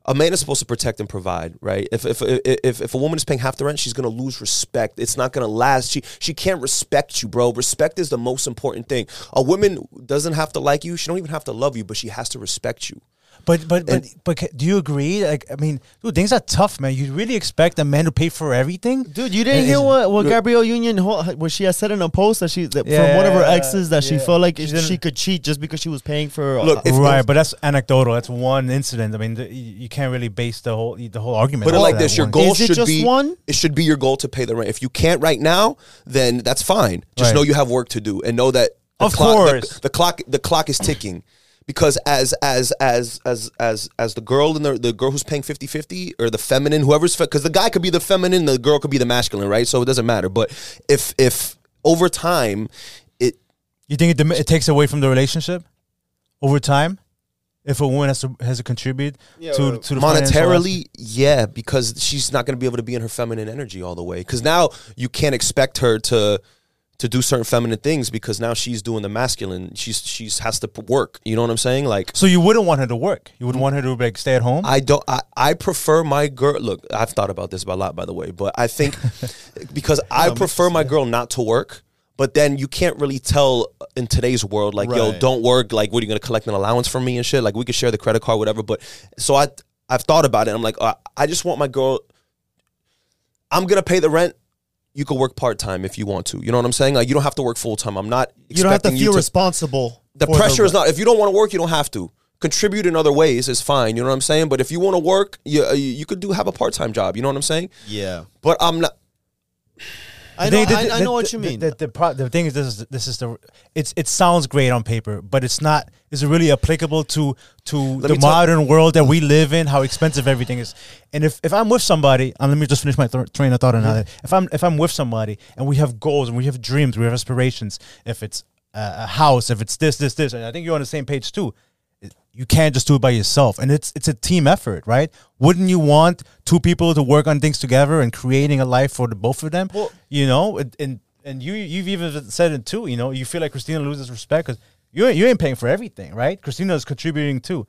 A man is supposed to protect and provide, right? If if if if a woman is paying half the rent, she's gonna lose respect. It's not gonna last. She she can't respect you, bro. Respect is the most important thing. A woman doesn't have to like you. She don't even have to love you, but she has to respect you. But but but but do you agree? Like I mean, dude, things are tough, man. You really expect a man to pay for everything, Dude, you didn't And hear it's- what, what Gabrielle Union ho- what she had said in a post that she that Yeah, from one of her exes that she felt like She she, could cheat just because she was paying for. Look, uh, if- right? But that's anecdotal. That's one incident. I mean, the, you you can't really base the whole the whole argument. Put it like this: your goal Is it should just be one? It should be your goal to pay the rent. If you can't right now, then that's fine. Just Right. know you have work to do, and know that the Of clock, the- course. the, clock the clock is ticking. Because as as as as as as the girl and the the girl who's paying 50-50 or the feminine whoever's because the guy could be the feminine the girl could be the masculine right? So it doesn't matter. But if if over time it You think it, dim- it takes away from the relationship? Over time? If a woman has to has to contribute to to the monetarily yeah because she's not going to be able to be in her feminine energy all the way. Because now you can't expect her to to do certain feminine things because now she's doing the masculine she's she's has to work you know what i'm saying like So you wouldn't want her to work. You wouldn't want her to like stay at home. I don't. I, I prefer my girl. Look, I've thought about this a lot, by the way, but I think because I prefer my girl not to work. But then you can't really tell in today's world, like, yo, don't work. Like, what are you gonna collect an allowance from me and shit? Like, we could share the credit card, whatever. But so I, I've thought about it. I'm like, uh, I just want my girl. I'm gonna pay the rent. You could work part time if you want to. You know what I'm saying? Like, you don't have to work full time. I'm not. You don't have to feel you responsible. the pressure is not if you don't want to work you don't have to contribute in other ways is fine you know what i'm saying but if you want to work uh, you you could do have a part-time job you know what i'm saying Yeah, but i'm not I know. the- I know what you mean. The, the, pro- the thing is, this is this is the it's it sounds great on paper, but it's not. Is it really applicable to to the me tell- modern world that we live in? How expensive everything is. And if, if I'm with somebody, and let me just finish my th- train of thought on that. If I'm if I'm with somebody and we have goals and we have dreams, we have aspirations. If it's a, a house, if it's this this this, and I think you're on the same page too. You can't just do it by yourself, and it's it's a team effort, right? Wouldn't you want two people to work on things together and creating a life for the both of them? Well- you know, and and, and you you've even said it too. You know, you feel like Christina loses respect because you ain't, you ain't paying for everything, right? Christina is contributing too.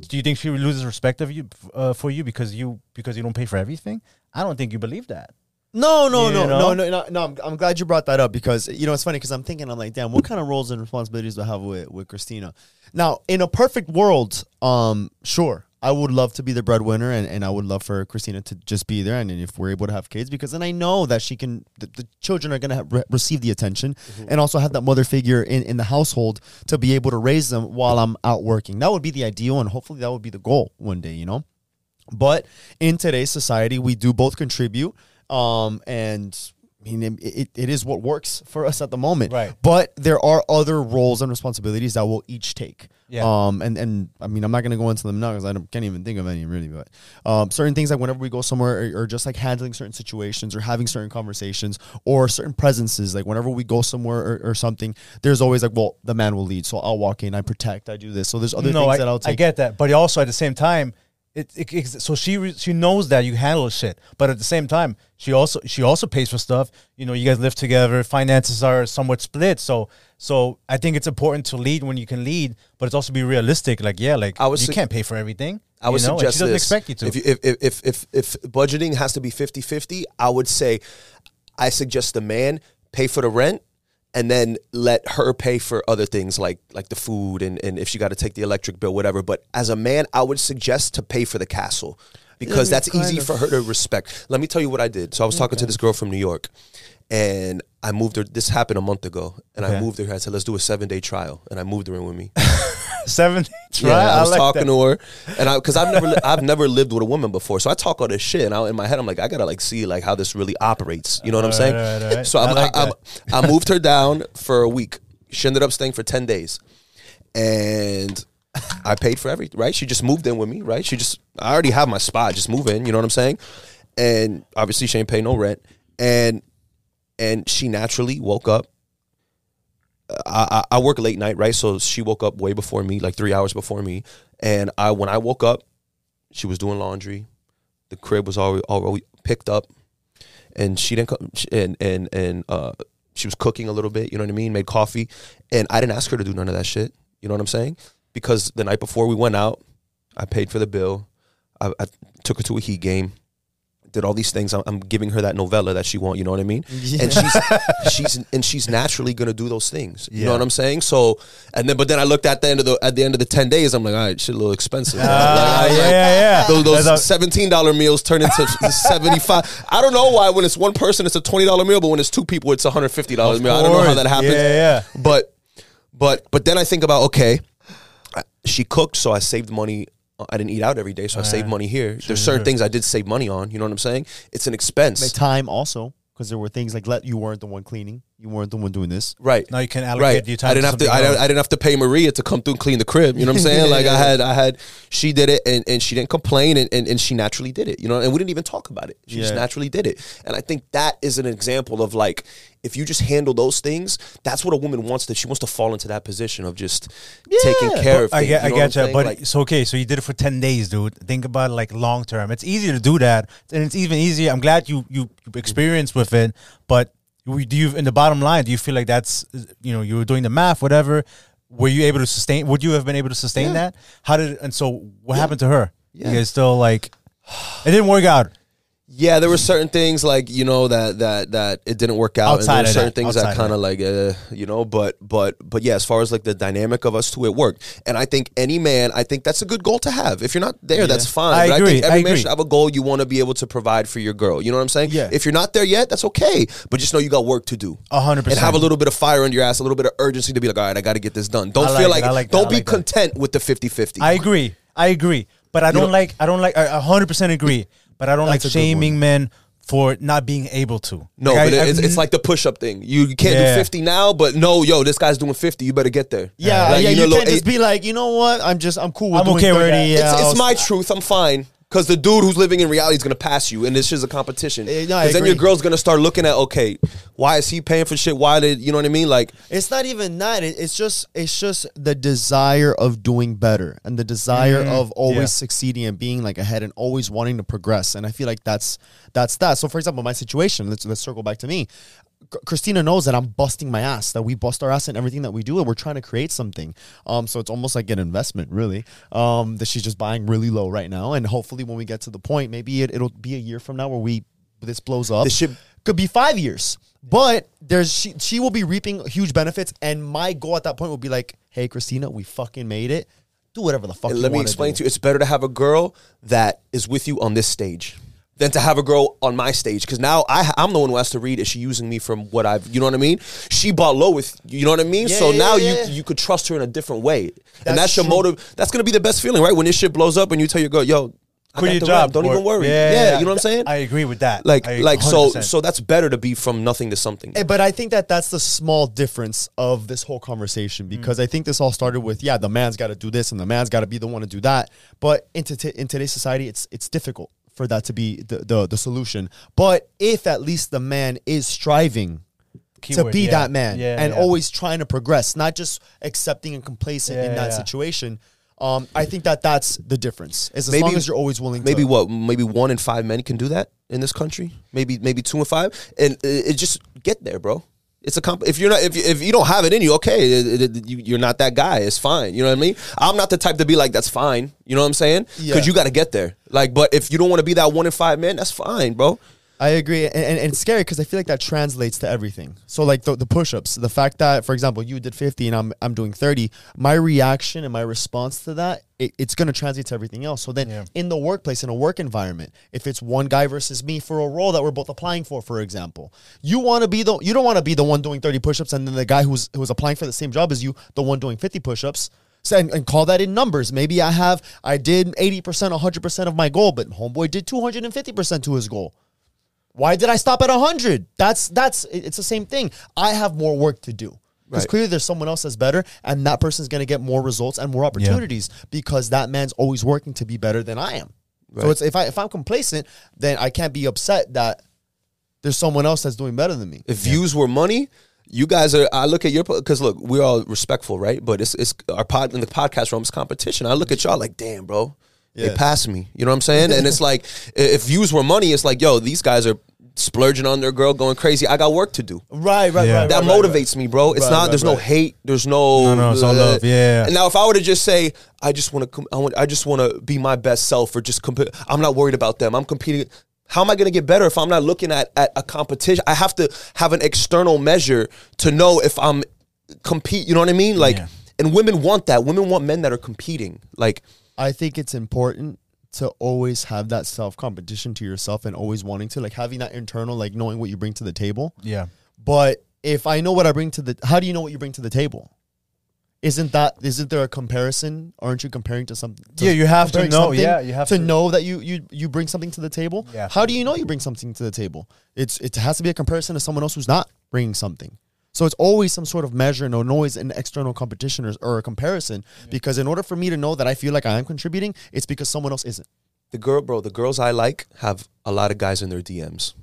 Do you think she loses respect of you uh, for you because you because you don't pay for everything? I don't think you believe that. No, no, You no, know? no, no, no, no. I'm, I'm glad you brought that up because you know it's funny because I'm thinking I'm like, damn, what kind of roles and responsibilities do I have with with Christina? Now, in a perfect world, um, sure, I would love to be the breadwinner and, and I would love for Christina to just be there and, and if we're able to have kids because then I know that she can the, the children are gonna have, re- receive the attention and also have that mother figure in in the household to be able to raise them while I'm out working. That would be the ideal and hopefully that would be the goal one day. You know. But in today's society, we do both contribute. Um, and I mean, it, it, is what works for us at the moment. Right. But there are other roles and responsibilities that we'll each take. Yeah. Um, and, and I mean, I'm not going to go into them now because I can't even think of any really, but um, certain things like whenever we go somewhere or, or just like handling certain situations or having certain conversations or certain presences, like whenever we go somewhere or, or something, there's always like, well, the man will lead. So I'll walk in, I protect, I do this. So there's other no, things I, that I'll take. I get that, but also at the same time, it, it, it- so she re- she knows that you handle shit, but at the same time, she also she also pays for stuff. You know, you guys live together, finances are somewhat split, so so I think it's important to lead when you can lead, but it's also be realistic. Like, yeah, like I would you sug- can't pay for everything. I would you know, and suggest she doesn't this. expect you to. If, you, if, if, if, if, if budgeting has to be 50-50, I would say I suggest the man pay for the rent and then let her pay for other things like like the food and, and if she got to take the electric bill, whatever. But as a man, I would suggest to pay for the castle because Yeah, that's easy of. for her to respect. Let me tell you what I did. So I was talking to this girl from New York and I moved her. This happened a month ago, and I moved her. I said, "Let's do a seven day trial," and I moved her in with me. Seven, Yeah, right? I was like talking that. to her, and I because I've never I've never lived with a woman before, so I talk all this shit, and I, in my head I'm like I gotta like see like how this really operates. You know what I'm saying? Right, right, right. So I I'm, like I, I'm, I moved her down for a week. She ended up staying for ten days, and I paid for everything. Right? She just moved in with me. Right? She just I already have my spot. Just move in. You know what I'm saying? And obviously she ain't pay no rent, and and she naturally woke up I, I work late night, right? So she woke up way before me, like three hours before me. And I when I woke up, she was doing laundry. The crib was already already picked up, and she didn't come. And and and uh, she was cooking a little bit. You know what I mean? Made coffee, and I didn't ask her to do none of that shit. You know what I'm saying? Because the night before we went out, I paid for the bill. I, I took her to a heat game. Did all these things. I'm, I'm giving her that novella that she want. You know what I mean? And she's she's and she's naturally gonna do those things. You know what I'm saying? So and then but then I looked at the end of the at the end of the ten days. I'm like, all right, shit, a little expensive. Ah, Like, yeah, like, yeah, yeah. Those, those seventeen dollar meals turn into seventy five. I don't know why when it's one person it's a twenty dollar meal, but when it's two people it's a hundred fifty dollars meal. I don't know how that happens. Yeah, yeah. But but but then I think about okay, she cooked, so I saved money. I didn't eat out every day, so I saved money here. There's certain things I did save money on. You know what I'm saying? It's an expense. My time also because there were things like let you weren't the one cleaning. You weren't the one doing this. Right. Now you can allocate right. your time I didn't to have to. I didn't. I didn't have to pay Maria to come through and clean the crib. You know what I'm saying? Like I had, I had. She did it, and, and she didn't complain, and, and, and she naturally did it. You know, and we didn't even talk about it. She just naturally did it, and I think that is an example of like if you just handle those things, that's what a woman wants. That she wants to fall into that position of just taking care of. I things, get, I you know I'm get you, but Like, so okay. So you did it for ten days, dude. Think about it like long term. It's easy to do that, and it's even easier. I'm glad you you you experienced with it, but we- do you in the bottom line? Do you feel like that's you know you were doing the math, whatever? Were you able to sustain? Would you have been able to sustain Yeah. that? How did? And so what happened to her? Yeah. You guys still like it didn't work out. Yeah, there were certain things like you know that that that it didn't work out, Outside and there were certain that, things that kind of like uh, you know, but but but yeah, as far as like the dynamic of us two, it worked, and I think any man, I think that's a good goal to have. If you're not there, that's fine. I but agree, I think every I man agree. should have a goal you want to be able to provide for your girl. You know what I'm saying? Yeah. If you're not there yet, that's okay, but just know you got work to do. A hundred And have a little bit of fire under your ass, a little bit of urgency to be like, all right, I got to get this done. Don't feel like like, don't be like that. content with the 50-50. I agree. I agree. But I don't know- like I don't like I hundred percent agree. But I don't like That's good shaming men for not being able to. No, Like, but I- it's, it's like the push up thing. You, you can't Yeah. do 50 now, but no, yo, this guy's doing 50. You better get there. Yeah, Like, yeah. You, know, can't just eight- be like, you know what? I'm just, I'm cool with I'm okay with 30. that. Yeah, it's, it's my truth. I'm fine. Because the dude who's living in reality is going to pass you, and this is a competition. Eh, Because no, I then your agree. girl's going to start looking at, okay, why is he paying for shit? Why did, you know what I mean? Like, It's not even that. It- It's just it's just the desire of doing better and the desire of always yeah. succeeding and being like ahead and always wanting to progress. And I feel like that's that's that. So for example, my situation. Let's let's circle back to me. Christina knows that I'm busting my ass. That we bust our ass in everything that we do, and we're trying to create something. Um, so it's almost like an investment, really. Um, that she's just buying really low right now, and hopefully when we get to the point, maybe it, it'll be a year from now where we this blows up. This shit- could be five years. But there's she she will be reaping huge benefits, and my goal at that point will be like, hey, Christina, we fucking made it. Do whatever the fuck. let me explain do. to you, it's better to have a girl that is with you on this stage than to have a girl on my stage. Because now I, I'm the one who has to read, is she using me from what I've, you know what I mean? She bought low with, you know what I mean? Yeah, so yeah, now yeah, you you could trust her in a different way. That's and that's your motive. That's going to be the best feeling, right? When this shit blows up and you tell your girl, yo, I quit got your job. Don't even worry. Yeah, you know what I'm saying? I agree with that. like, I- like so, 100%. so that's better to be from nothing to something. Eh, But I think that that's the small difference of this whole Mm. conversation because I think this all started with yeah, the man's got to do this and the man's got to be the one to do that. But in, t- in today's society, it's it's difficult for that to be the, the the solution. But if at least the man is striving to be yeah. that man Yeah, and yeah. always trying to progress, not just accepting and complacent in that yeah. situation. Um, I think that that's the difference. As Maybe- long as you're always willing. maybe to, what maybe one in five men can do that in this country maybe maybe two and five and it, it just get there bro it's a comp if you're not if you, if you don't have it in you okay it, it- it- you, you're not that guy. It's fine. You know what i mean? I'm not the type to be like that's fine. You know what i'm saying? Because Yeah. you got to get there. Like but if you don't want to be that one in five man that's fine bro I agree, and, and, and it's scary because I feel like that translates to everything. So, like the, the push-ups, the fact that, for example, you did fifty and I'm I'm doing thirty, my reaction and my response to that, it, it's going to translate to everything else. So then, Yeah. in the workplace, in a work environment, if it's one guy versus me for a role that we're both applying for, for example, you want to be the you don't want to be the one doing thirty push-ups and then the guy who's who's applying for the same job as you, the one doing fifty push-ups. So, and, and call that in numbers. Maybe I have I did eighty percent, hundred percent of my goal, but homeboy did two hundred and fifty percent to his goal. Why did I stop at 100? That's that's it's the same thing. I have more work to do. Because Right. clearly there's someone else that's better and that person's going to get more results and more opportunities because that man's always working to be better than I am. So it's if I if I'm complacent, then I can't be upset that there's someone else that's doing better than me. if views were money you guys are i look at your because look we're all respectful right but it's it's our pod in the podcast room it's competition i look at y'all like damn bro they Yeah. passed me you know what i'm saying and it's like if views were money it's like yo these guys are splurging on their girl going crazy i got work to do Right, right, Yeah. right. that right, right, motivates me, bro. It's Right, not. right, there's no hate. There's no. No, no, it's all uh, love, yeah. And now, if I were to just say, I just want to, I want, I just want to be my best self, or just compete. I'm not worried about them. I'm competing. How am I going to get better if I'm not looking at at a competition? I have to have an external measure to know if I'm compete. You know what I mean? Like, Yeah. and women want that. Women want men that are competing. Like, I think it's important to always have that self competition to yourself and always wanting to like having that internal like knowing what you bring to the table. yeah. But if I know what I bring to the, how do you know what you bring to the table? Isn't that isn't there a comparison? Aren't you comparing to something? Yeah, you have to know. Yeah, you have to, to. know that you you you bring something to the table. Yeah. How do you know you bring something to the table? It's it has to be a comparison to someone else who's not bringing something. So it's always some sort of measure, no noise, an external competition or, or a comparison. Because in order for me to know that I feel like I am contributing, it's because someone else isn't. The girl, bro, the girls I like have a lot of guys in their DMs.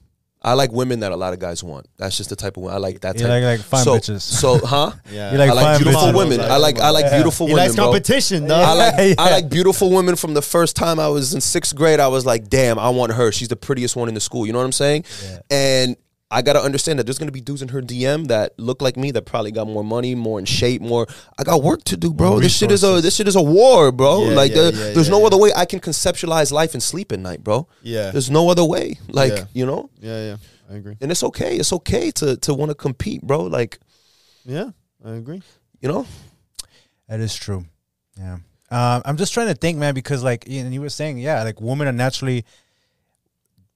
I like women that a lot of guys want. That's just the type of woman I like that You type. like- like fine so, bitches. So, huh? Yeah. You like I like fine beautiful bitches. women. I like I like beautiful He women, likes bro. competition, I like Yeah. I like beautiful women from the first time I was in sixth grade. I was like, damn, I want her. She's the prettiest one in the school. You know what I'm saying? Yeah. And I gotta understand that there's gonna be dudes in her DM that look like me that probably got more money, more in shape, more. I got work to do, bro. This shit is a this shit is a war, bro. Yeah, like yeah, the- yeah, there's yeah, no yeah. other way I can conceptualize life and sleep at night, bro. Yeah. There's no other way. Like Yeah. you know, Yeah, yeah. I agree. and it's okay. It's okay to to want to compete, bro. Like Yeah, I agree. you know, That is true. Yeah. Um, I'm just trying to think, man, because like, and you were saying, yeah, like women are naturally.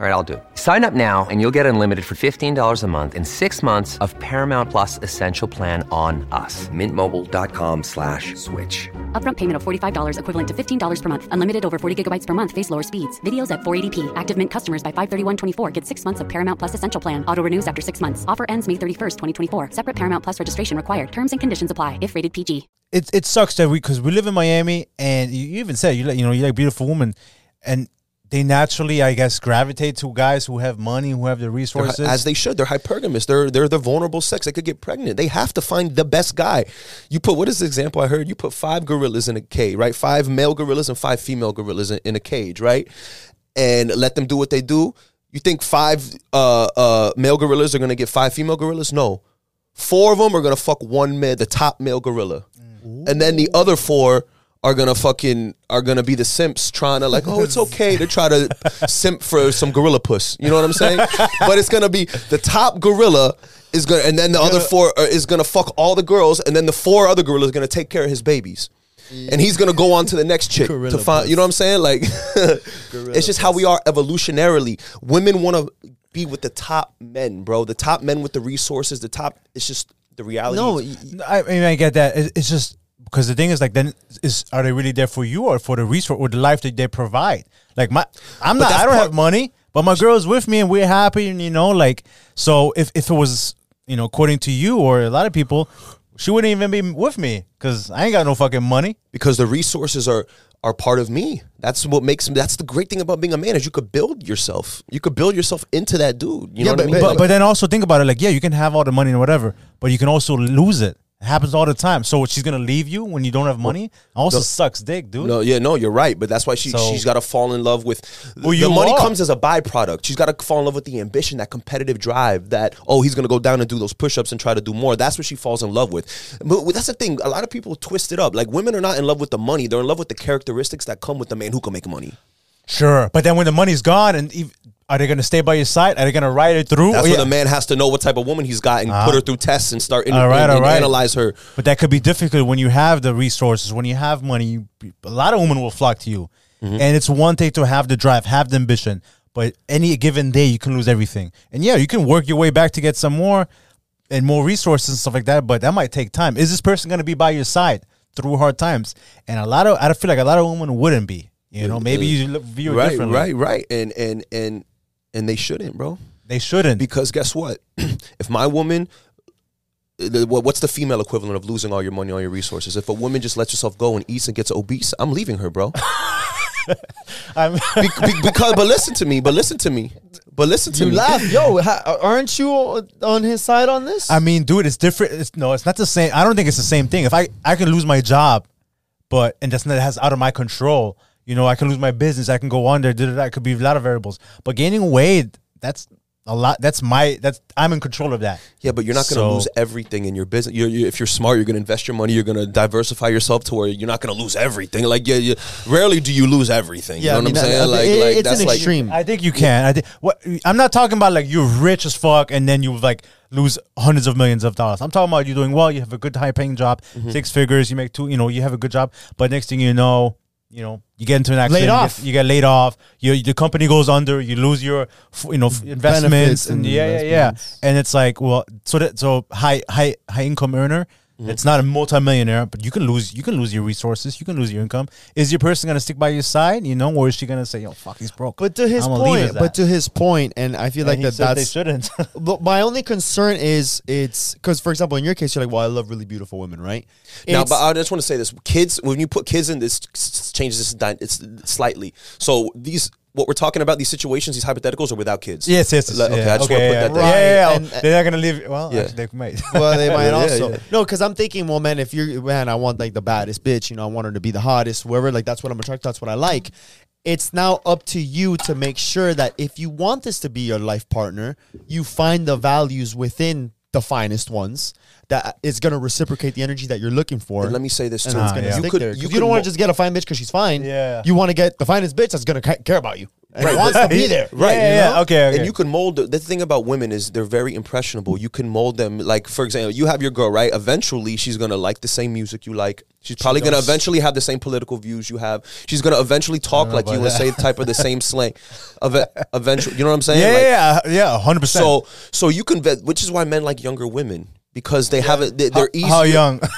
All right, I'll do it. Sign up now and you'll get unlimited for $15 a month in six months of Paramount Plus Essential Plan on us. Mintmobile.com slash switch. Upfront payment of $45 equivalent to $15 per month. Unlimited over 40 gigabytes per month. Face lower speeds. Videos at 480p. Active Mint customers by 531.24 get six months of Paramount Plus Essential Plan. Auto renews after six months. Offer ends May 31st, 2024. Separate Paramount Plus registration required. Terms and conditions apply if rated PG. It it sucks that we because we live in Miami, and you, you even said you like you know you like beautiful woman and they naturally, I guess, gravitate to guys who have money, who have the They're resources. as they should. They're hypergamous. They're they're the vulnerable sex. They could get pregnant. They have to find the best guy. You put what is the example I heard? You put five gorillas in a cage, right? Five male gorillas and five female gorillas in, in a cage, right? And let them do what they do. You think five uh, uh, male gorillas are gonna get five female gorillas? No, four of them are gonna fuck one male, the top male gorilla, and then the other four are gonna fucking are gonna be the simps trying to like, oh, it's okay to try to simp for some gorilla puss. You know what I'm saying? but it's gonna be the top gorilla is gonna, and then the other four are, is gonna fuck all the girls, and then the four other gorillas are gonna take care of his babies. And he's gonna go on to the next chick Gorilla to find. You know what I'm saying? Like, it's just how we are evolutionarily. Women want to be with the top men, bro. The top men with the resources. The top. It's just the reality. No, No, I mean, I get that. It's just because the thing is, like, then is are they really there for you or for the resource or the life that they provide? Like, my, I'm But not. I don't part- have money, but my girl's with me and we're happy, and you know, like, so if if it was, you know, according to you or a lot of people, she wouldn't even be with me because I ain't got no fucking money. because the resources are are part of me. That's what makes me that's the great thing about being a man is you could build yourself. You could build yourself into that dude. You know Yeah, what I but- mean? But but then also think about it, like, yeah, you can have all the money and whatever, but you can also lose it. It happens all the time. So she's gonna leave you when you don't have money. Also No. sucks dick, dude. no, yeah, no, you're right. But that's why she So- she's got to fall in love with. Well, the money are. comes as a byproduct. She's got to fall in love with the ambition, that competitive drive. That oh, he's gonna go down and do those push-ups and try to do more. That's what she falls in love with. But that's the thing. A lot of people twist it up. Like women are not in love with the money. They're in love with the characteristics that come with the man who can make money. Sure, but then when the money's gone, and are they going to stay by your side? Are they going to ride it through? That's Oh, yeah. the man has to know what type of woman he's got and put her through tests and start in, All right, and, all and right. analyze her. But that could be difficult when you have the resources, when you have money. You, a lot of women will flock to you, Mm-hmm. and it's one thing to have the drive, have the ambition, but any given day you can lose everything. And yeah, you can work your way back to get some more and more resources and stuff like that. But that might take time. Is this person going to be by your side through hard times? And a lot of I feel like a lot of women wouldn't be. You know, maybe you view it right, differently. right, right, and and and and they shouldn't, bro. They shouldn't. Because guess what? if my woman, what's the female equivalent of losing all your money, all your resources? If a woman just lets herself go and eats and gets obese, I'm leaving her, bro. I'm, Be- be- because, but listen to me, but listen to me, but listen to You me. laugh, yo. Ha, aren't you on his side on this? I mean, dude, it's different. It's, no, it's not the same. I don't think it's the same thing. If I I can lose my job, but and that's not that's out of my control. You know, I can lose my business. I can go under. Da, da, da. It could be a lot of variables. But gaining weight, that's a lot. That's my. That's I'm in control of that. Yeah, but you're not going to So- lose everything in your business. You're, you if you're smart, you're going to invest your money. You're going to diversify yourself to where you're not going to lose everything. Like, yeah, you, rarely do you lose everything. Yeah, I you know mean, what I'm that- saying? that- Like, it- like it's an like extreme. I think you can. I think what I'm not talking about like you're rich as fuck and then you like lose hundreds of millions of dollars. I'm talking about you doing well. You have a good high paying job, Mm-hmm. six figures. You make two. You know, you have a good job. But next thing you know, you know, you get into an accident. Laid you off. Get, you get laid off. You, the company goes under. You lose your, you know, investments Benefits and and yeah, yeah, yeah. And it's like, well, so that so high high high income earner. Mm-hmm. It's not a multimillionaire, but you can lose you can lose your resources, you can lose your income. Is your person gonna stick by your side, you know, or is she gonna say, "Yo, fuck, he's broke"? But to his I'ma point, but that. to his point, and I feel And like he that said they shouldn't. But my only concern is it's because, for example, in your case, you're like, well, I love really beautiful women, right? Now, It's- but I just want to say this: kids, when you put kids in this, changes this dy- it's slightly. So these, what we're talking about, these situations, these hypotheticals, are without kids. yes, yes, yes, Like, okay, yeah, I just wanna put yeah, that there. yeah, yeah, yeah. And- they're not gonna leave. Well, Yeah. actually, they might. well, they might Yeah, also yeah. no, because I'm thinking, well, man, if you're man, I want like the baddest bitch, you know, I want her to be the hottest, whoever. Like that's what I'm attracted. That's what I like. It's now up to you to make sure that if you want this to be your life partner, you find the values within the finest ones that is going to reciprocate the energy that you're looking for. And let me say this too: Ah, to yeah. you could, you, You, could don't want to just get a fine bitch because she's fine. Yeah. You want to get the finest bitch that's going to care about you and Right, wants to be there. Right, Yeah, you yeah, okay, okay. And you can mold the, the thing about women is they're very impressionable. You can mold them like for example, you have your girl, right? Eventually she's gonna like the same music you like. She's probably gonna eventually have the same political views you have. She's gonna eventually talk like you about and that. say type of the same slang. Eve- eventually you know what I'm saying? yeah, Like, yeah, yeah, yeah, hundred percent. So so you can vet which is why men like younger women. Because they have it, they, they're easy. How young?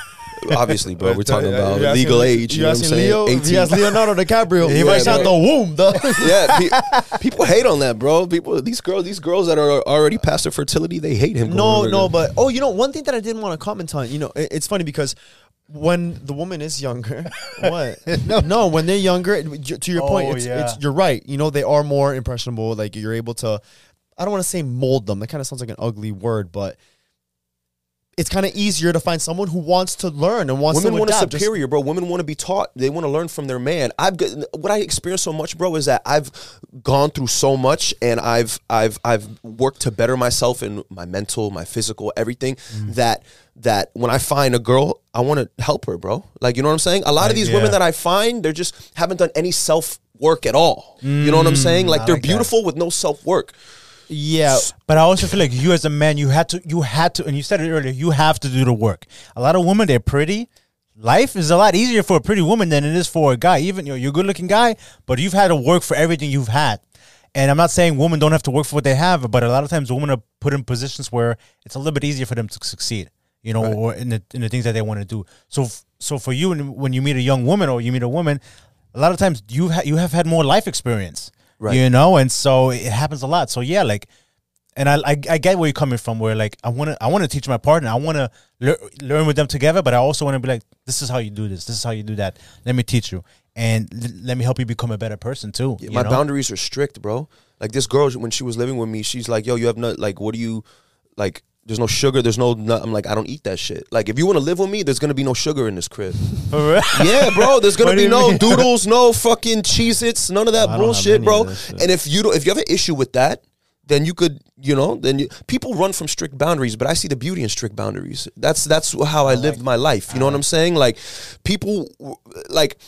Obviously, bro. We're talking about you legal Le- age. You, know what I'm saying? Leo? He has Leonardo DiCaprio, he Yeah, might out the womb, though. yeah, pe- people hate on that, bro. People, these girls, these girls that are already past their fertility, they hate him. No, no, but oh, you know, one thing that I didn't want to comment on, you know, it- it's funny because when the woman is younger, what? no, no, when they're younger, to your point, Oh, it's, yeah. it's you're right. You know, they are more impressionable. Like you're able to, I don't want to say mold them. That kind of sounds like an ugly word, but it's kind of easier to find someone who wants to learn and wants Women to want a adapt. Just- superior, bro. Women want to be taught. They want to learn from their man. I've got what I experience so much, bro, is that I've gone through so much, and I've I've I've worked to better myself in my mental, my physical, everything. Mm. That that when I find a girl, I want to help her, bro. Like you know what I'm saying. A lot of these yeah. women that I find, they're just haven't done any self work at all. you know what I'm saying? Like Mm, I they're like that. beautiful with no self work. Yeah, But I also feel like you as a man, you had to, you had to, and you said it earlier, you have to do the work. A lot of women, they're pretty. Life is a lot easier for a pretty woman than it is for a guy. Even you know, you're a good looking guy, but you've had to work for everything you've had. And I'm not saying women don't have to work for what they have, but a lot of times women are put in positions where it's a little bit easier for them to succeed. You know, or in the in the things that they want to do. So, f- so for you, when- when you meet a young woman or you meet a woman, a lot of times you ha- you have had more life experience. Right. You know, and so it happens a lot. So yeah, like and I, I I get where you're coming from. Where like I want to I want to teach my partner. I want to lear, learn with them together. But I also want to be like, this is how you do this. This is how you do that. Let me teach you, and l- let me help you become a better person too. you my know? boundaries are strict, bro. Like this girl, when she was living with me, she's like, "Yo, you have no like, what do you like?" There's no sugar. There's no. nut. I'm like, I don't eat that shit. Like, if you want to live with me, there's gonna be no sugar in this crib. Yeah, bro. There's gonna be no mean? doodles, no fucking Cheez-Its, none of that I bullshit, bro. that shit. And if you don't, if you have an issue with that, then you could, you know, then you, people run from strict boundaries, but I see the beauty in strict boundaries. That's that's how I lived my life. You know what I'm saying? Like, people, like.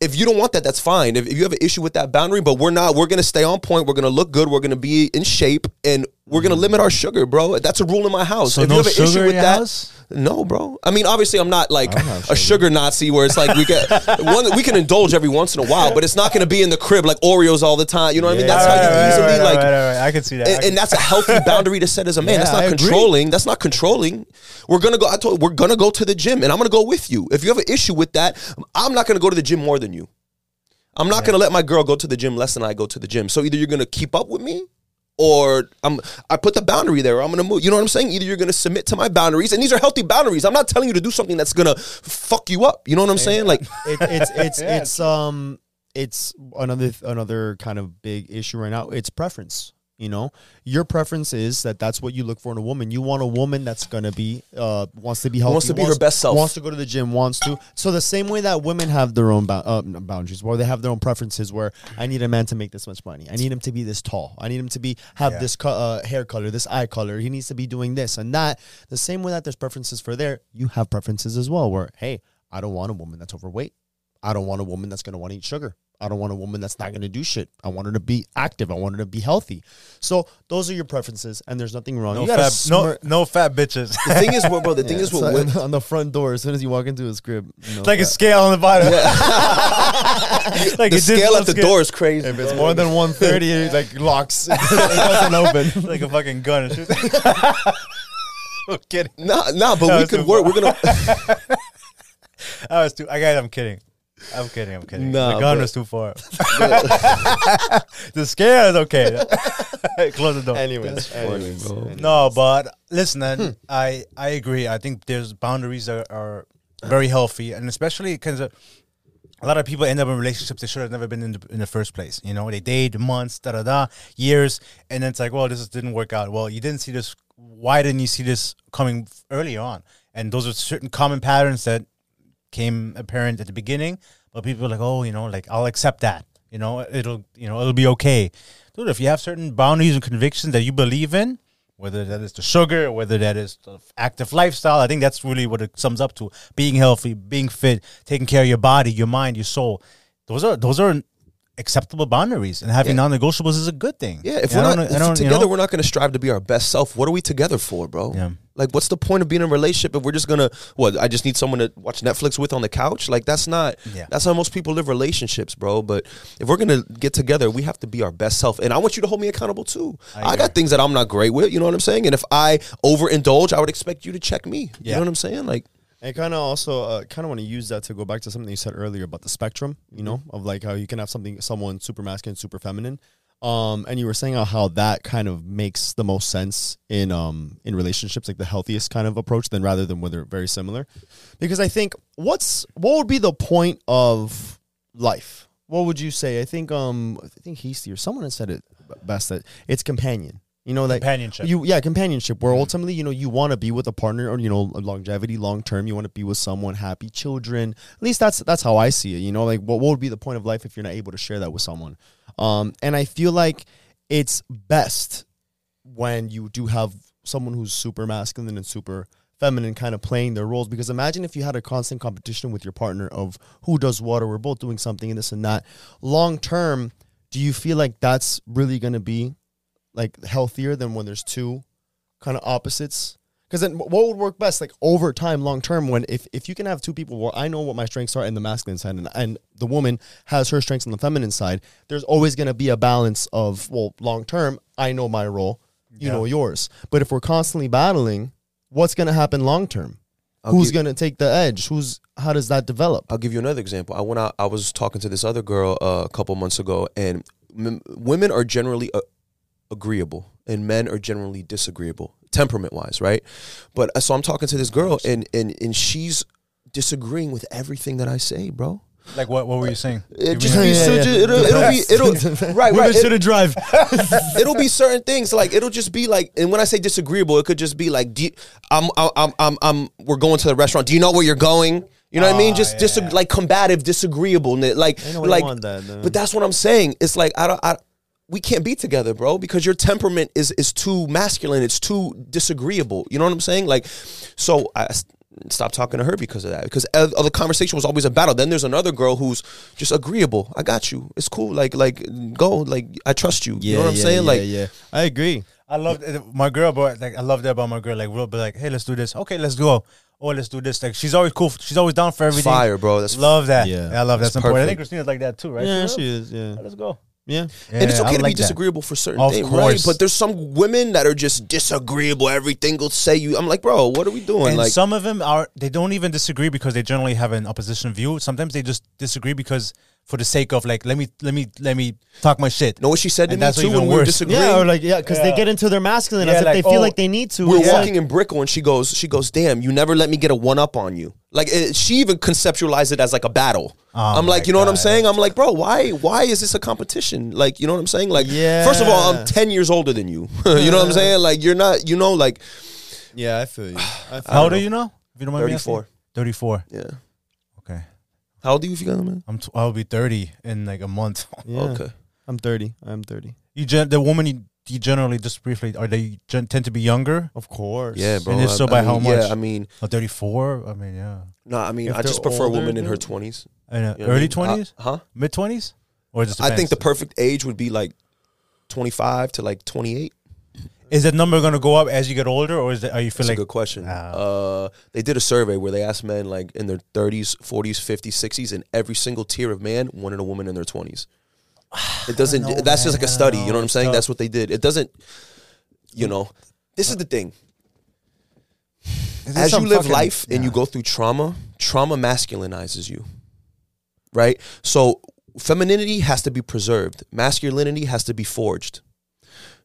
If you don't want that, that's fine. If, if you have an issue with that boundary, but we're not, we're gonna stay on point. We're gonna look good. We're gonna be in shape, and we're gonna limit our sugar, bro. That's a rule in my house. So if no you have an issue with that, house? No, bro. I mean, obviously, I'm not like have a sugar Nazi where it's like we can one we can indulge every once in a while, but it's not going to be in the crib like Oreos all the time. You know what I mean? That's how you Right, right, easily right, like. right, right, right. I can see that. And, and that's a healthy boundary to set as a man. Yeah, that's not I agree. controlling. That's not controlling. We're gonna go. I told we're gonna go to the gym, and I'm gonna go with you. If you have an issue with that, I'm not gonna go to the gym more than you. I'm not gonna let my girl go to the gym less than I go to the gym. So either you're gonna keep up with me, or I'm I put the boundary there. I'm gonna move. You know what I'm saying? Either you're gonna submit to my boundaries, and these are healthy boundaries. I'm not telling you to do something that's gonna fuck you up. You know what I'm saying? Like, it, it's it's it's um it's another another kind of big issue right now. It's preference. You know, your preference is that that's what you look for in a woman. You want a woman that's gonna be uh wants to be healthy, Wants to be her best self. wants to go to the gym, wants to. So the same way that women have their own bou- uh, boundaries, where they have their own preferences. Where I need a man to make this much money. I need him to be this tall. I need him to be have Yeah. this co- uh, hair color, this eye color. He needs to be doing this and that. The same way that there's preferences for there, you have preferences as well. Where hey, I don't want a woman that's overweight. I don't want a woman that's going to want to eat sugar. I don't want a woman that's not going to do shit. I want her to be active. I want her to be healthy. So those are your preferences, and there's nothing wrong. no, fat, no, no fat bitches. the thing is, what, bro. The thing is, what women, on the front door, as soon as you walk into his crib, It's like a scale on the bottom. like the scale at the door is crazy. if it's more than 130, it like locks. it doesn't open. like a fucking gun. I'm kidding. Nah, nah, but That we could work. far. We're gonna. I was too. I guys, I'm kidding. I'm kidding. I'm kidding. Nah, the gun but- was too far. the scare is okay. Close the door. Anyways, anyways, anyways. No, but listen, man, I I agree. I think there's boundaries are, are very healthy, and especially because uh, a lot of people end up in relationships they should have never been in the, in the first place. You know, they date months, da da da, years, and then it's like, well, this is- didn't work out. Well, you didn't see this. Why didn't you see this coming earlier on? And those are certain common patterns that came apparent at the beginning, but people are like, oh, you know, like I'll accept that. You know, it'll, you know, it'll be okay. Dude, if you have certain boundaries and convictions that you believe in, whether that is the sugar, whether that is the active lifestyle, I think that's really what it sums up to: being healthy, being fit, taking care of your body, your mind, your soul. Those are those are acceptable boundaries, and having non-negotiables is a good thing. Yeah, if we're don't- not I don't- you together, know? we're not going to strive to be our best self. What are we together for, bro? Yeah. Like, what's the point of being in a relationship if we're just gonna? What? I just need someone to watch Netflix with on the couch. Like, that's not. Yeah. That's how most people live relationships, bro. But if we're gonna get together, we have to be our best self. And I want you to hold me accountable too. I, got things that I'm not great with. You know what I'm saying? And if I overindulge, I would expect you to check me. Yeah. You know what I'm saying? Like, I kind of also uh, kind of want to use that to go back to something you said earlier about the spectrum, you know, of like how you can have something someone super masculine, super feminine. Um, and you were saying how- that kind of makes the most sense in um in relationships, like the healthiest kind of approach, than rather than when they're very similar. Because I think what's what would be the point of life? What would you say? I think um I think Hasty or someone has said it best that it's companion. You know, like Companionship. You yeah, companionship. Where ultimately, you know, you want to be with a partner, or you know, longevity, long term. You want to be with someone, happy children. At least that's that's how I see it. You know, like what, what would be the point of life if you're not able to share that with someone? Um, and I feel like it's best when you do have someone who's super masculine and super feminine kind of playing their roles because imagine if you had a constant competition with your partner of who does what or we're both doing something and this and that long term do you feel like that's really going to be like healthier than when there's two kind of opposites. Because then what would work best like over time long term when if, if you can have two people where i know what my strengths are in the masculine side and, and the woman has her strengths on the feminine side there's always going to be a balance of well long term i know my role you know yours. But if we're constantly battling what's going to happen long term? Who's going to take the edge? Who's how does that develop? I'll give you another example. I went out. I was talking to this other girl uh, a couple months ago, and m- women are generally uh, agreeable, and men are generally disagreeable, temperament wise, right? But uh, so I'm talking to this girl, and and and she's disagreeing with everything that I say, bro. Like what? What were you saying? It Give just me- be Yeah, so, yeah. ju- it'll, it'll be it'll right right. It, drive it'll be certain things like it'll just be like, and when I say disagreeable, it could just be like, do you, I'm, I'm, I'm, I'm, we're going to the restaurant. Do you know where you're going? You know what I mean? Just, just like combative, disagreeable, like, I know I like. that, but that's what I'm saying. It's like I don't, I, we can't be together, bro, because your temperament is is too masculine. It's too disagreeable. You know what I'm saying? Like, so I stopped talking to her because of that. Because the conversation was always a battle. Then there's another girl who's just agreeable. I got you. It's cool. Like, like go. Like I trust you. you know what I'm saying? like. yeah i agree I love eh, my girl, but like I love that about my girl. Like we'll be like, hey, let's do this. Okay, let's go. Oh, let's do this. Like she's always cool. She's always down for everything. Fire, bro. That's Love that. Yeah. Yeah, I love that. That's That's important. I think Christina's like that too, right? yeah will? she is yeah Let's go. Yeah and it's okay I to like be that. disagreeable for certain Of things, course. right? But there's some women that are just disagreeable. Everything will say you. I'm like, bro, what are we doing? And like, some of them are they don't even disagree because they generally have an opposition view. Sometimes they just disagree because for the sake of like let me let me let me talk my shit. know what she said to And me that's too even when we were worse. disagreeing. yeah or like yeah because they get into their masculine Yeah, as if like, they feel oh, like they need to we're It's walking in Brickell, and she goes, she goes, damn, you never let me get a one up on you. Like it, she even conceptualized it as like a battle. Oh I'm like, you know what I'm saying? I'm like, bro, why, why is this a competition? Like, you know what I'm saying? Like, first of all, I'm 10 years older than you. you know what I'm saying? Like, you're not, you know, like, yeah i feel you I feel How old are you now? If you don't mind 34. 34. yeah. Okay. How old are you if you got man? I'm t- I'll be 30 in like a month. yeah Okay. i'm 30 i'm 30 You gen- the woman you, you generally just briefly are they gen- tend to be younger? of course Yeah, bro. And if so, I by mean, how much? Yeah, I mean, Or 34? I mean, yeah. no, I mean, If I just they're prefer a woman in her 20s. And, uh, You know what I early mean? 20s? Uh, huh? Mid 20s? Or just I think the perfect age would be like 25 to like 28. Is that number going to go up as you get older or is it, are you feeling? That's like a good question. Ah. Uh, they did a survey where they asked men like in their 30s, 40s, 50s, 60s, and every single tier of man wanted a woman in their 20s. It doesn't. know, that's just like a study. You know what. I'm saying? That's what they did. It doesn't. You know, this is the thing. There's as you live fucking- life and you go through trauma, trauma masculinizes you. Right? So femininity has to be preserved. Masculinity has to be forged.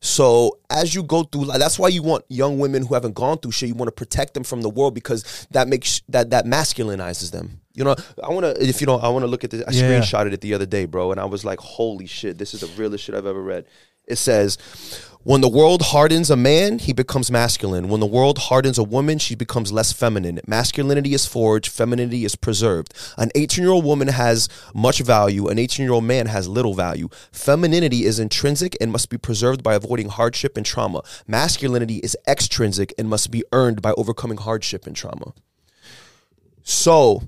So as you go through, that's why you want young women who haven't gone through shit. You want to protect them from the world because that makes that that masculinizes them. You know, I want to. If you know, I want to look at this. I Yeah. screenshotted it the other day, bro, and I was like, "Holy shit! This is the realest shit I've ever read." It says, "When the world hardens a man, he becomes masculine. When the world hardens a woman, she becomes less feminine. Masculinity is forged, femininity is preserved. An 18-year-old woman has much value. An 18-year-old man has little value. Femininity is intrinsic and must be preserved by avoiding hardship and trauma. Masculinity is extrinsic and must be earned by overcoming hardship and trauma." So,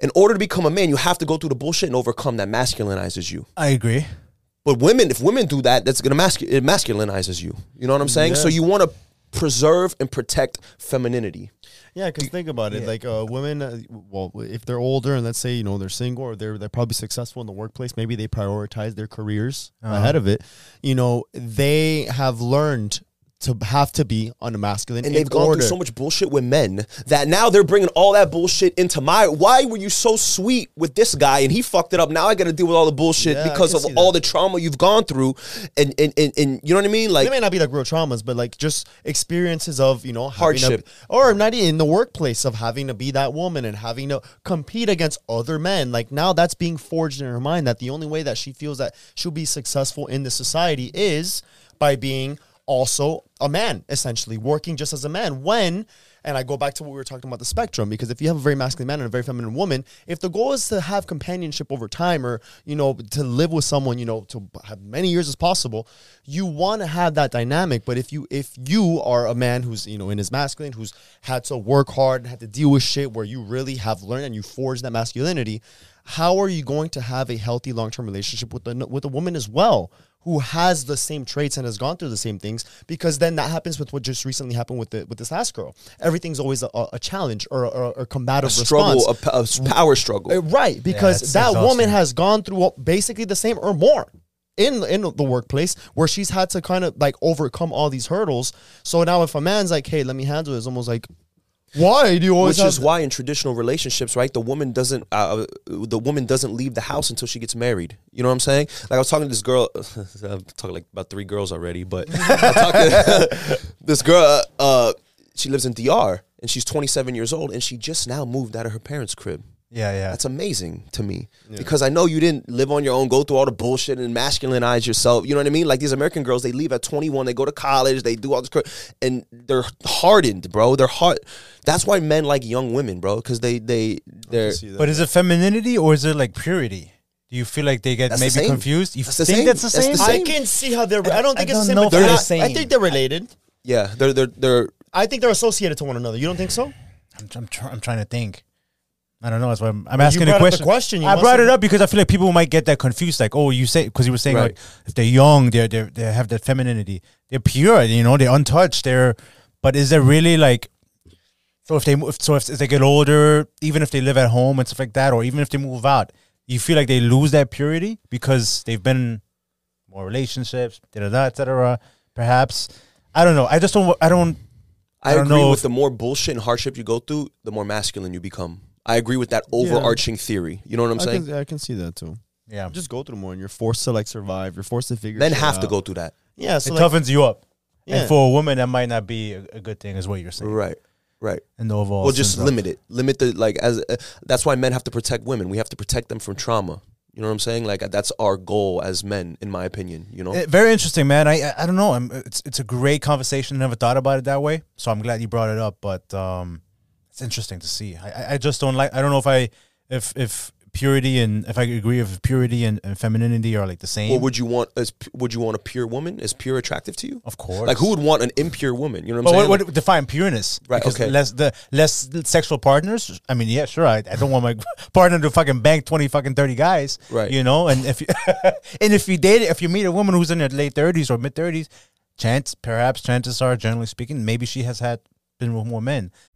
in order to become a man, you have to go through the bullshit and overcome that masculinizes you. I agree. But women, if women do that, that's gonna mascu- it masculinizes you. You know what I'm saying? So you want to preserve and protect femininity. Yeah, because think about it. Like uh, women, uh, well, if they're older and let's say you know they're single or they're they're probably successful in the workplace, maybe they prioritize their careers ahead of it. You know, they have learned to have to be on a masculine And they've gone order. through so much bullshit with men that now they're bringing all that bullshit into my. Why were you so sweet with this guy and he fucked it up? Now I got to deal with all the bullshit Yeah, because of all that. the trauma you've gone through, and and, and and you know what I mean? Like it may not be like real traumas, but like just experiences of you know having Hardship. to- or not even in the workplace of having to be that woman and having to compete against other men. Like now that's being forged in her mind that the only way that she feels that she'll be successful in this society is by being also a man, essentially working just as a man. When and I go back to what we were talking about the spectrum because if you have a very masculine man and a very feminine woman, if the goal is to have companionship over time or you know to live with someone, you know, to have many years as possible, you want to have that dynamic. But if you if you are a man who's you know in his masculine, who's had to work hard and had to deal with shit where you really have learned and you forged that masculinity, how are you going to have a healthy long term relationship with the with a woman as well? Who has the same traits and has gone through the same things? Because then that happens with what just recently happened with the with this last girl. Everything's always a, a challenge or a, or combative struggle. a struggle, response. a, p- a power struggle. Uh, Right, because it's that exhausting. woman has gone through basically the same or more in in the workplace where she's had to kind of like overcome all these hurdles. So now if a man's like, "Hey, let me handle it," it's almost like, "Why do you always?" Which is why in traditional relationships, right, the woman doesn't uh, the woman doesn't leave the house until she gets married. You know what I'm saying? Like I was talking to this girl, I'm talking like about three girls already, but this girl. Uh, she lives in DR and she's 27 years old and she just now moved out of her parents' crib. Yeah, yeah. That's amazing to me because I know you didn't live on your own, go through all the bullshit and masculinize yourself. You know what I mean? Like these American girls, they leave at 21, they go to college, they do all this, cra- and they're hardened, bro. They're hard. That's why men like young women, bro, because they they they're. But is it femininity or is it like purity? Do you feel like they get That's the maybe same. confused? You That's the think same. that's the That's same? the I can see how they're. I don't think I it's the don't same. know but if they're they're not- the same. I think they're related. Yeah, they're they're they're. I think they're associated to one another. You don't think so? I'm, I'm, try, I'm trying to think. I don't know. That's why I'm, I'm you asking brought a up the question. question, you I brought it up because I feel like people might get that confused. Like, oh, you say because you were saying Right. like if they're young, they're they they have that femininity. They're pure, you know. They're untouched. They're, but is there really like? So if they move, so if, if they get older, even if they live at home and stuff like that, or even if they move out, you feel like they lose that purity because they've been more relationships, da da da, etc. Perhaps I don't know. I just don't. I don't. I, I don't agree know with if- the more bullshit and hardship you go through, the more masculine you become. I agree with that overarching theory. You know what I'm I saying? can, I can see that too. Yeah, Just go through more, and you're forced to like survive. You're forced to figure. Men shit have to out. go through that. Yeah, it like, toughens you up. Yeah. And for a woman, that might not be a, a good thing, is what you're saying. Right. Right. And the overall, Well, just sense limit it. Limit the like as uh, that's why men have to protect women. We have to protect them from trauma. You know what I'm saying? Like that's our goal as men, in my opinion. You know. Eh, very interesting, man. I I- I don't know. I'm, it's it's a great conversation. Never thought about it that way, so I'm glad you brought it up. But um, it's interesting to see. I I- just don't like. I don't know if I if if purity and if I agree if purity and, and femininity are like the same. What would you want? As would you want a pure woman? Is pure attractive to you? of course. Like who would want an impure woman? You know what I'm But saying? what, Like- what define pureness? Right, Because okay. Less the less sexual partners. I mean, yeah, sure. I, I don't want my partner to fucking bank twenty fucking thirty guys. Right. You know, and if you and if you date if you meet a woman who's in her late thirties or mid thirties, chance perhaps chances are, generally speaking, maybe she has had been with more men.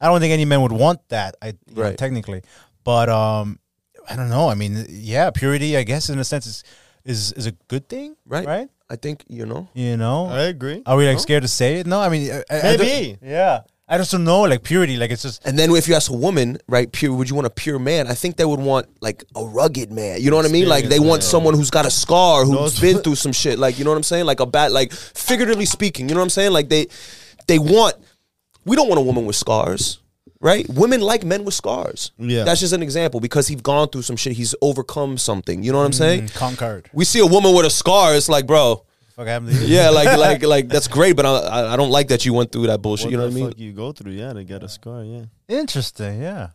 I don't think any man would want that. I you know, technically, but um, I don't know. I mean, yeah, purity, I guess, in a sense, is is is a good thing, Right. Right. I think you know. You know, I agree. are we like scared to say it? No, I mean, I, I- I Maybe. yeah. I just don't know, like purity, like it's just And then if you ask a woman, right, pure, would you want a pure man? I think they would want like a rugged man. You know what I mean? Like they want someone who's got a scar, who's been through some shit. Like you know what I'm saying? Like a bad, like figuratively speaking. You know what I'm saying? Like they, they want. We don't want a woman with scars, right? Women like men with scars. Yeah. that's just an example because he's gone through some shit. He's overcome something. You know what I'm saying? mm, conquered. We see a woman with a scar. It's like, bro. Fuck happened to you? Yeah, like like like that's great, but I, I- I don't like that you went through that bullshit. What you know the what I mean? fuck you go through, yeah, to get a scar, yeah. Interesting. Yeah.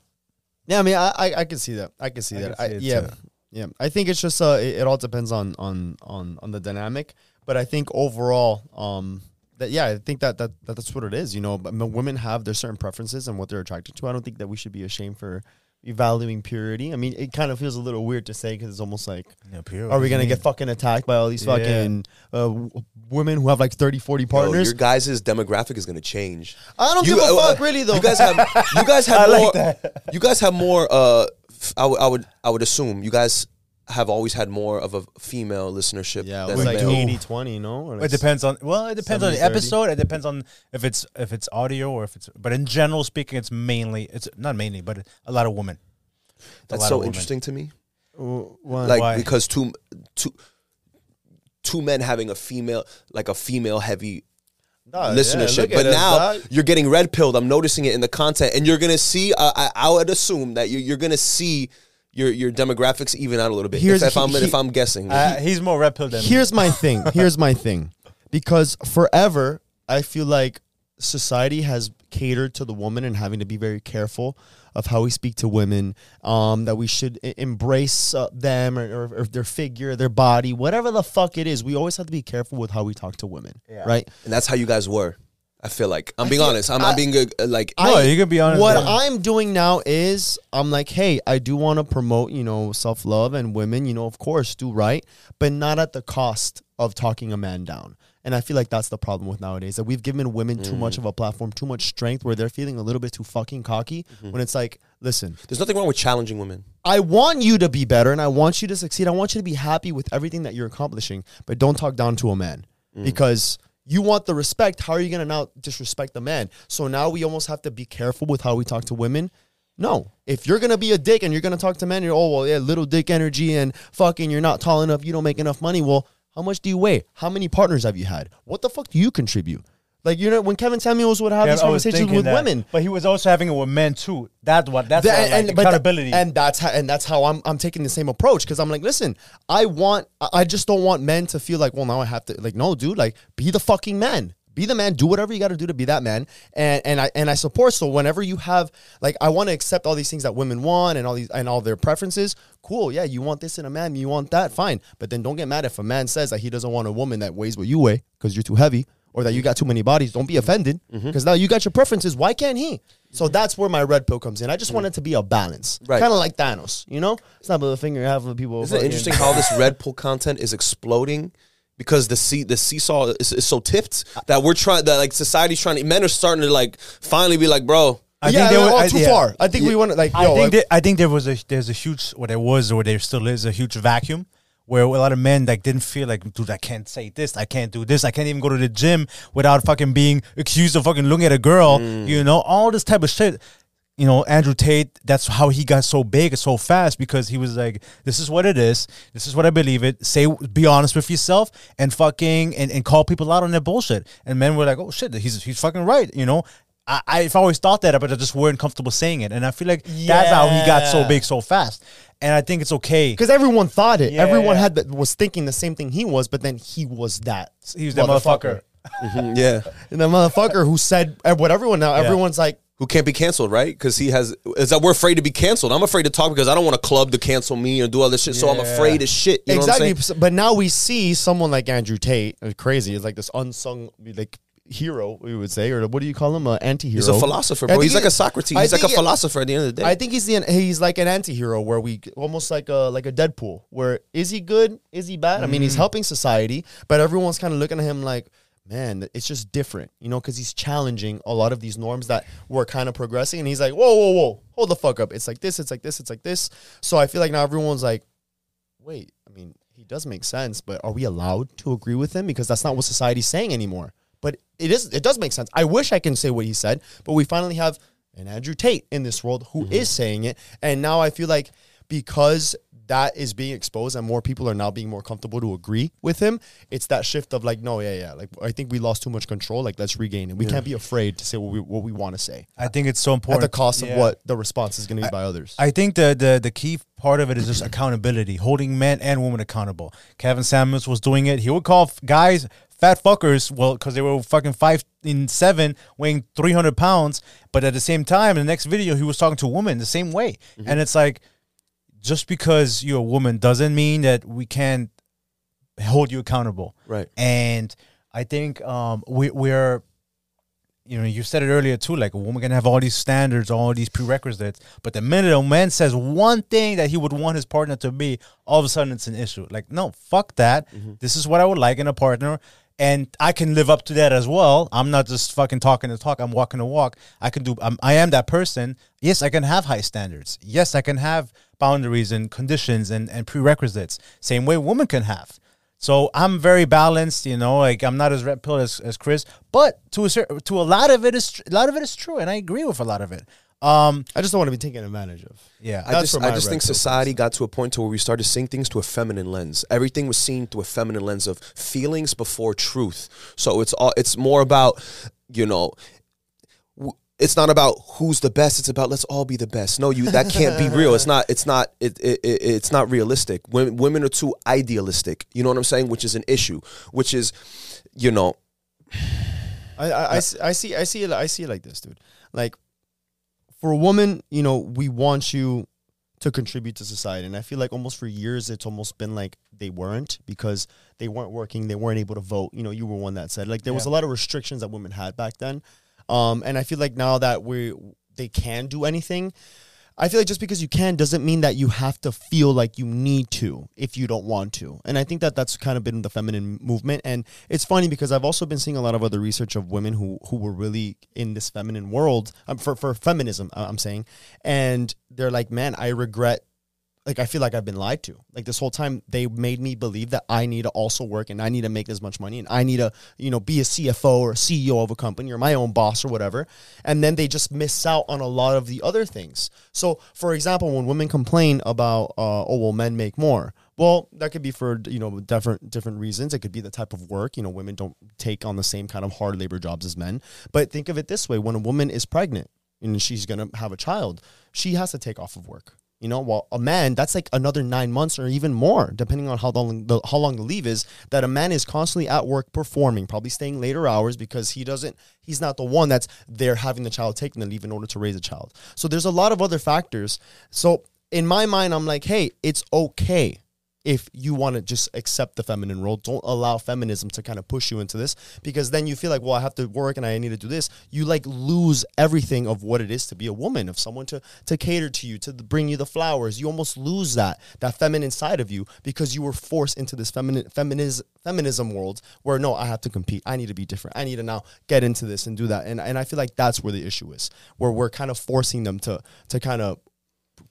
Yeah, I mean, I I, I can see that. I can see I that. can I, see it yeah, too. yeah. I think it's just uh, it, it all depends on on on on the dynamic. But I think overall, um, that yeah, I think that that, that that's what it is. You know, but women have their certain preferences and what they're attracted to. I don't think that we should be ashamed for evaluating purity. I mean, it kind of feels a little weird to say because it's almost like. yeah pure. Are we gonna get fucking attacked by all these Yeah. fucking uh, w- women who have like 30, 40 Yo, partners? your guys' demographic is gonna change. I don't You- give a uh, fuck, really though. You guys have you guys have I like more. that. You guys have more. Uh, f- I would I would I would assume you guys have always had more of a female listenership. yeah, than it's like male. 80 20, no? Or It like depends on well, it depends on the 70-30. episode. It depends on if it's if it's audio or if it's. But in general speaking, it's mainly it's not mainly, but a lot of women. It's a That's lot so women. interesting to me. w- why? Like Why? because two two two men having a female like a female heavy Nah, yeah, listenership. look at but us, now dog. you're getting red pilled. I'm noticing it in the content, and you're gonna see. Uh, I, I would assume that you're, you're gonna see your your demographics even out a little bit. Here's- if, if I'm he- if I'm guessing, Uh, he's more red pill than me. Here's my thing. Here's my thing. Because forever, I feel like society has catered to the woman and having to be very careful of how we speak to women. Um, that we should e- embrace uh, them or, or, or their figure, their body, whatever the fuck it is. We always have to be careful with how we talk to women, right? and that's how you guys were. I feel like I'm being feel- honest. I'm, I- I'm being good. uh, Like No, you can be honest, What yeah. I'm doing now is I'm like, hey, I do want to promote, you know, self love and women, you know, of course, do right, but not at the cost of talking a man down. And I feel like that's the problem with nowadays that we've given women too much mm. of a platform, too much strength, where they're feeling a little bit too fucking cocky. Mm-hmm. When it's like, listen, there's nothing wrong with challenging women. I want you to be better and I want you to succeed. I want you to be happy with everything that you're accomplishing, but don't talk down to a man mm. because you want the respect. How are you going to now disrespect the man? So now we almost have to be careful with how we talk to women. No, if you're gonna be a dick and you're gonna talk to men, you're oh well, yeah, little dick energy and fucking, you're not tall enough, you don't make enough money. Well, how much do you weigh? How many partners have you had? What the fuck do you contribute? Like you know, when Kevin Samuels would have Yeah, these conversations with that. women, but he was also having it with men too. That's what that's that- what, like, tha- accountability. and that's how and that's how I'm I'm taking the same approach because I'm like, listen, I want I- I just don't want men to feel like, well, now I have to like, no, dude, like, be the fucking man. Be the man. Do whatever you got to do to be that man. And and I and I support. So whenever you have like, I want to accept all these things that women want and all these and all their preferences. Cool. Yeah, you want this in a man. You want that. Fine. But then don't get mad if a man says that he doesn't want a woman that weighs what you weigh because you're too heavy or that you got too many bodies. Don't be mm-hmm. offended mm-hmm. because now you got your preferences. Why can't he? So that's where my red pill comes in. I just mm-hmm. want it to be a balance, Right. Kind of like Thanos, you know. It's not about the finger you have with people. Isn't it interesting how this red pill content is exploding? Because the see the seesaw is, is so tipped that we're trying that like society's trying to men are starting to like finally be like, bro, I yeah, think they we're were all I- too yeah. far. I think we want to like. I yo, think like- that, I think there was a there's a huge or there was or there still is a huge vacuum where a lot of men like didn't feel like dude I can't say this I can't do this I can't even go to the gym without fucking being accused of fucking looking at a girl mm. you know all this type of shit. You know Andrew Tate that's how he got so big so fast because he was like this is what it is this is what I believe it say be honest with yourself and fucking and, and call people out on their bullshit. And men were like oh shit he's he's fucking right you know? I, I've always thought that, but I just weren't comfortable saying it, and I feel like that's how he got so big so fast. And I think it's okay. because everyone thought it. Yeah, everyone yeah. had that was thinking the same thing he was, but then he was that. He was that motherfucker. yeah, And the motherfucker who said what everyone now. Everyone's like, who can't be canceled, right? Because he has is that we're afraid to be canceled. I'm afraid to talk because I don't want a club to cancel me or do all this shit. So I'm afraid as shit. You know what I'm exactly. saying? But now we see someone like Andrew Tate, uh, crazy, is like this unsung, like hero, we would say, or what do you call him? An anti-hero. He's a philosopher, bro. He's like a Socrates. I He's like a philosopher at the end of the day. I think he's the he's like an anti-hero where we almost like a like a Deadpool where is he good is he bad I mean Mm. he's helping society but everyone's kind of looking at him like man it's just different you know because he's challenging a lot of these norms that we're kind of progressing and he's like whoa whoa whoa hold the fuck up it's like this it's like this it's like this so I feel like now everyone's like wait I mean he does make sense but are we allowed to agree with him because that's not what society's saying anymore but it is it does make sense I wish I can say what he said but we finally have an Andrew Tate in this world who mm-hmm. is saying it. And now I feel like because that is being exposed and more people are now being more comfortable to agree with him, it's that shift of like, no, yeah, yeah. Like I think we lost too much control. Like let's regain it. We can't be afraid to say what we what we want to say. I think it's so important At the cost of what the response is gonna be by others. I think the, the the key part of it is just accountability, holding men and women accountable. Kevin Samuels was doing it. He would call guys fat fuckers, well, because they were fucking five in seven, weighing three hundred pounds. But at the same time, in the next video, he was talking to a woman the same way, and it's like, just because you're a woman doesn't mean that we can't hold you accountable. Right. And I think um, we, we're, you know, you said it earlier too. Like a woman can have all these standards, all these prerequisites, but the minute a man says one thing that he would want his partner to be, all of a sudden it's an issue. Like, no, fuck that. This is what I would like in a partner. And I can live up to that as well. I'm not just fucking talking the talk. I'm walking the walk. I can do. I'm, I am that person. Yes, I can have high standards. Yes, I can have boundaries and conditions and, and prerequisites. Same way women can have. So I'm very balanced, you know. Like I'm not as red pill as, as Chris, but to a certain, to a lot of it is a lot of it is true, and I agree with a lot of it. Um, I just don't want to be taken advantage of. yeah, I That's just, where I just think society got to a point to where we started seeing things to a feminine lens. Everything was seen through a feminine lens of feelings before truth. So it's all it's more about, you know, w- it's not about who's the best. It's about let's all be the best. No, you that can't be real. It's not. It's not. It, it, it it's not realistic. Women, women are too idealistic. You know what I'm saying? Which is an issue. Which is, you know, I, I, I, see, I see I see it I see it like this, dude. Like for a woman, you know, we want you to contribute to society. And I feel like almost for years it's almost been like they weren't because they weren't working, they weren't able to vote. You know, you were one that said like there was a lot of restrictions that women had back then. Um and I feel like now that we they can do anything, I feel like just because you can doesn't mean that you have to feel like you need to if you don't want to. And I think that that's kind of been the feminine movement. And it's funny because I've also been seeing a lot of other research of women who who were really in this feminine world um, for for feminism. I'm saying, and they're like, man, I regret. Like I feel like I've been lied to. Like this whole time, they made me believe that I need to also work and I need to make this much money and I need to, you know, be a CFO or a CEO of a company or my own boss or whatever. And then they just miss out on a lot of the other things. So, for example, when women complain about, uh, oh well, men make more. Well, that could be for you know different different reasons. It could be the type of work. You know, women don't take on the same kind of hard labor jobs as men. But think of it this way: when a woman is pregnant and she's gonna have a child, she has to take off of work. You know, while a man, that's like another nine months or even more, depending on how long the how long the leave is. That a man is constantly at work performing, probably staying later hours because he doesn't, he's not the one that's there having the child taking the leave in order to raise a child. So there's a lot of other factors. So in my mind, I'm like, hey, it's okay if you want to just accept the feminine role. Don't allow feminism to kind of push you into this because then you feel like, well, I have to work and I need to do this. You like lose everything of what it is to be a woman, of someone to to cater to you, to bring you the flowers. You almost lose that that feminine side of you because you were forced into this feminine feminism feminism world where no, I have to compete. I need to be different. I need to now get into this and do that. And and I feel like that's where the issue is, where we're kind of forcing them to to kind of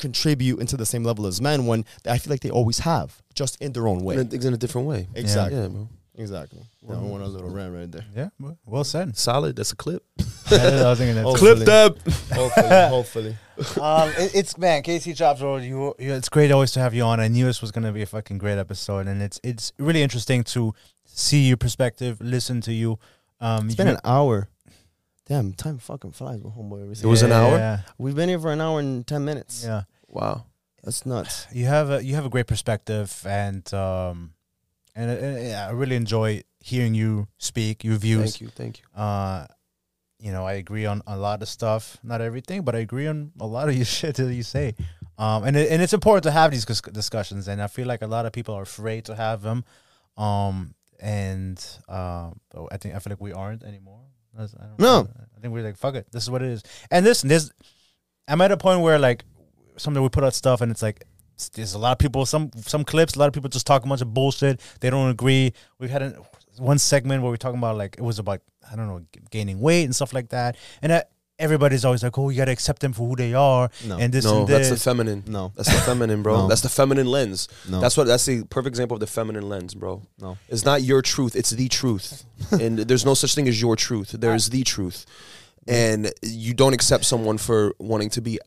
contribute into the same level as men when I feel like they always have, just in their own way. in a, in a different way. Exactly. Yeah, bro. Exactly. Yeah, I want a little rant right there. yeah, well- well said. Solid. That's a clip. I was thinking that too. Hopefully. that. hopefully, hopefully. um, it, it's man, KC Chopz Road. You, you, it's great always to have you on. I knew this was gonna be a fucking great episode, and it's it's really interesting to see your perspective, listen to you. Um, It's been you- an hour. Damn, time fucking flies with homeboy. It was an hour? Yeah, We've been here for an hour and ten minutes. yeah. Wow. That's nuts. You have a you have a great perspective, and um, and, and yeah, I really enjoy hearing you speak your views. Thank you. Thank you. Uh, you know, I agree on a lot of stuff, not everything, but I agree on a lot of your shit that you say. Um, and it, and it's important to have these discussions, and I feel like a lot of people are afraid to have them. Um, and um, but I think I feel like we aren't anymore. I don't No. I think we're like fuck it. This is what it is. And this, this, I'm at a point where like something we put out stuff and it's like there's a lot of people, some some clips, a lot of people just talk a bunch of bullshit. They don't agree. We've had an, one segment where we're talking about like it was about I don't know gaining weight and stuff like that, and uh, everybody's always like, oh, you gotta accept them for who they are No. and this no, and this. that's the feminine. No. That's the feminine, bro. No. That's the feminine lens. No. That's what. That's the perfect example of the feminine lens, bro. No. It's not your truth. It's the truth, and there's no such thing as your truth. There is the truth, and you don't accept someone for wanting to be,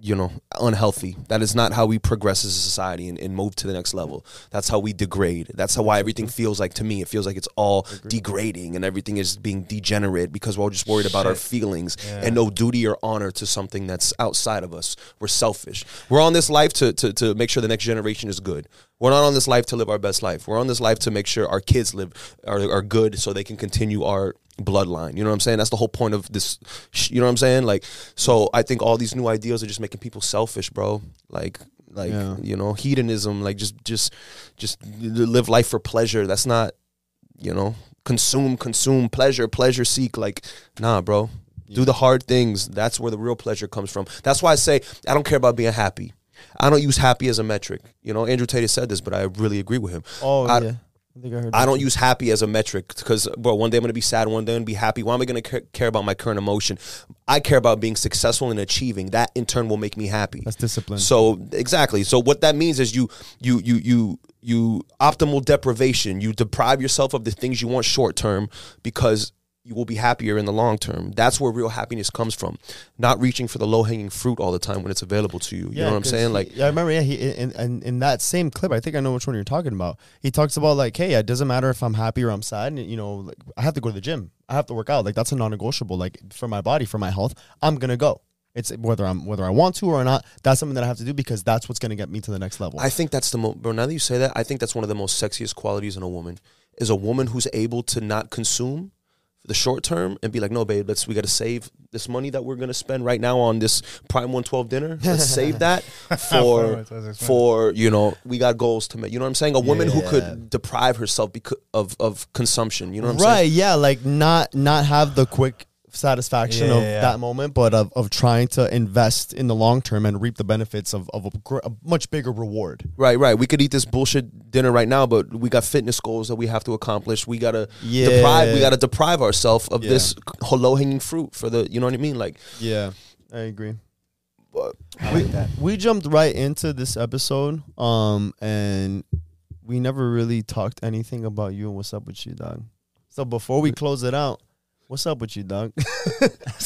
you know, unhealthy. That is not how we progress as a society and, and move to the next level. That's how we degrade. That's how why everything feels like to me. It feels like it's all degrading and everything is being degenerate because we're all just worried about our feelings and no duty or honor to something that's outside of us. We're selfish. We're on this life to, to, to make sure the next generation is good. We're not on this life to live our best life. We're on this life to make sure our kids live are, are good so they can continue our bloodline. You know what I'm saying? That's the whole point of this. sh- You know what I'm saying? Like, so I think all these new ideas are just making people selfish, bro. Like, like Yeah. you know, hedonism. Like, just, just, just live life for pleasure. That's not, you know, consume, consume, pleasure, pleasure seek. Like, nah, bro. Do the hard things. That's where the real pleasure comes from. That's why I say I don't care about being happy. I don't use happy as a metric. You know, Andrew Tate has said this, but I really agree with him. Oh I- yeah. I think I heard. I don't use happy as a metric because, bro, one day I'm going to be sad, one day I'm going to be happy. Why am I going to care about my current emotion? I care about being successful and achieving. That in turn will make me happy. That's discipline. So exactly. So what that means is you you you you you optimal deprivation. You deprive yourself of the things you want short term because you will be happier in the long term. That's where real happiness comes from. Not reaching for the low hanging fruit all the time when it's available to you. You know what I'm saying? he- Like yeah, I remember. Yeah, he in, in in that same clip. I think I know which one you're talking about. He talks about like, hey, it doesn't matter if I'm happy or I'm sad. And, you know, like, I have to go to the gym. I have to work out. Like that's a non-negotiable. Like for my body, for my health, I'm gonna go. It's whether I'm whether I want to or not. That's something that I have to do because that's what's gonna get me to the next level. I think that's the most, bro. Now that you say that, I think that's one of the most sexiest qualities in a woman is a woman who's able to not consume the short term and be like, no, babe, let's we got to save this money that we're gonna spend right now on this Prime One Twelve dinner. Let's save that for for you know we got goals to make. You know what I'm saying? A woman who could deprive herself because of of consumption. You know what I'm right? saying? Yeah, like not not have the quick satisfaction Yeah, of yeah. that moment, but of, of trying to invest in the long term and reap the benefits of, of a, gr- a much bigger reward. Right, right. We could eat this bullshit dinner right now, but we got fitness goals that we have to accomplish. We gotta Yeah. deprive. We gotta deprive ourselves of this low hanging fruit for the. You know what I mean? Like, Yeah, I agree. I we, like we jumped right into this episode, um, and we never really talked anything about you and what's up with you, dog. So before we close it out, what's up with you, dog?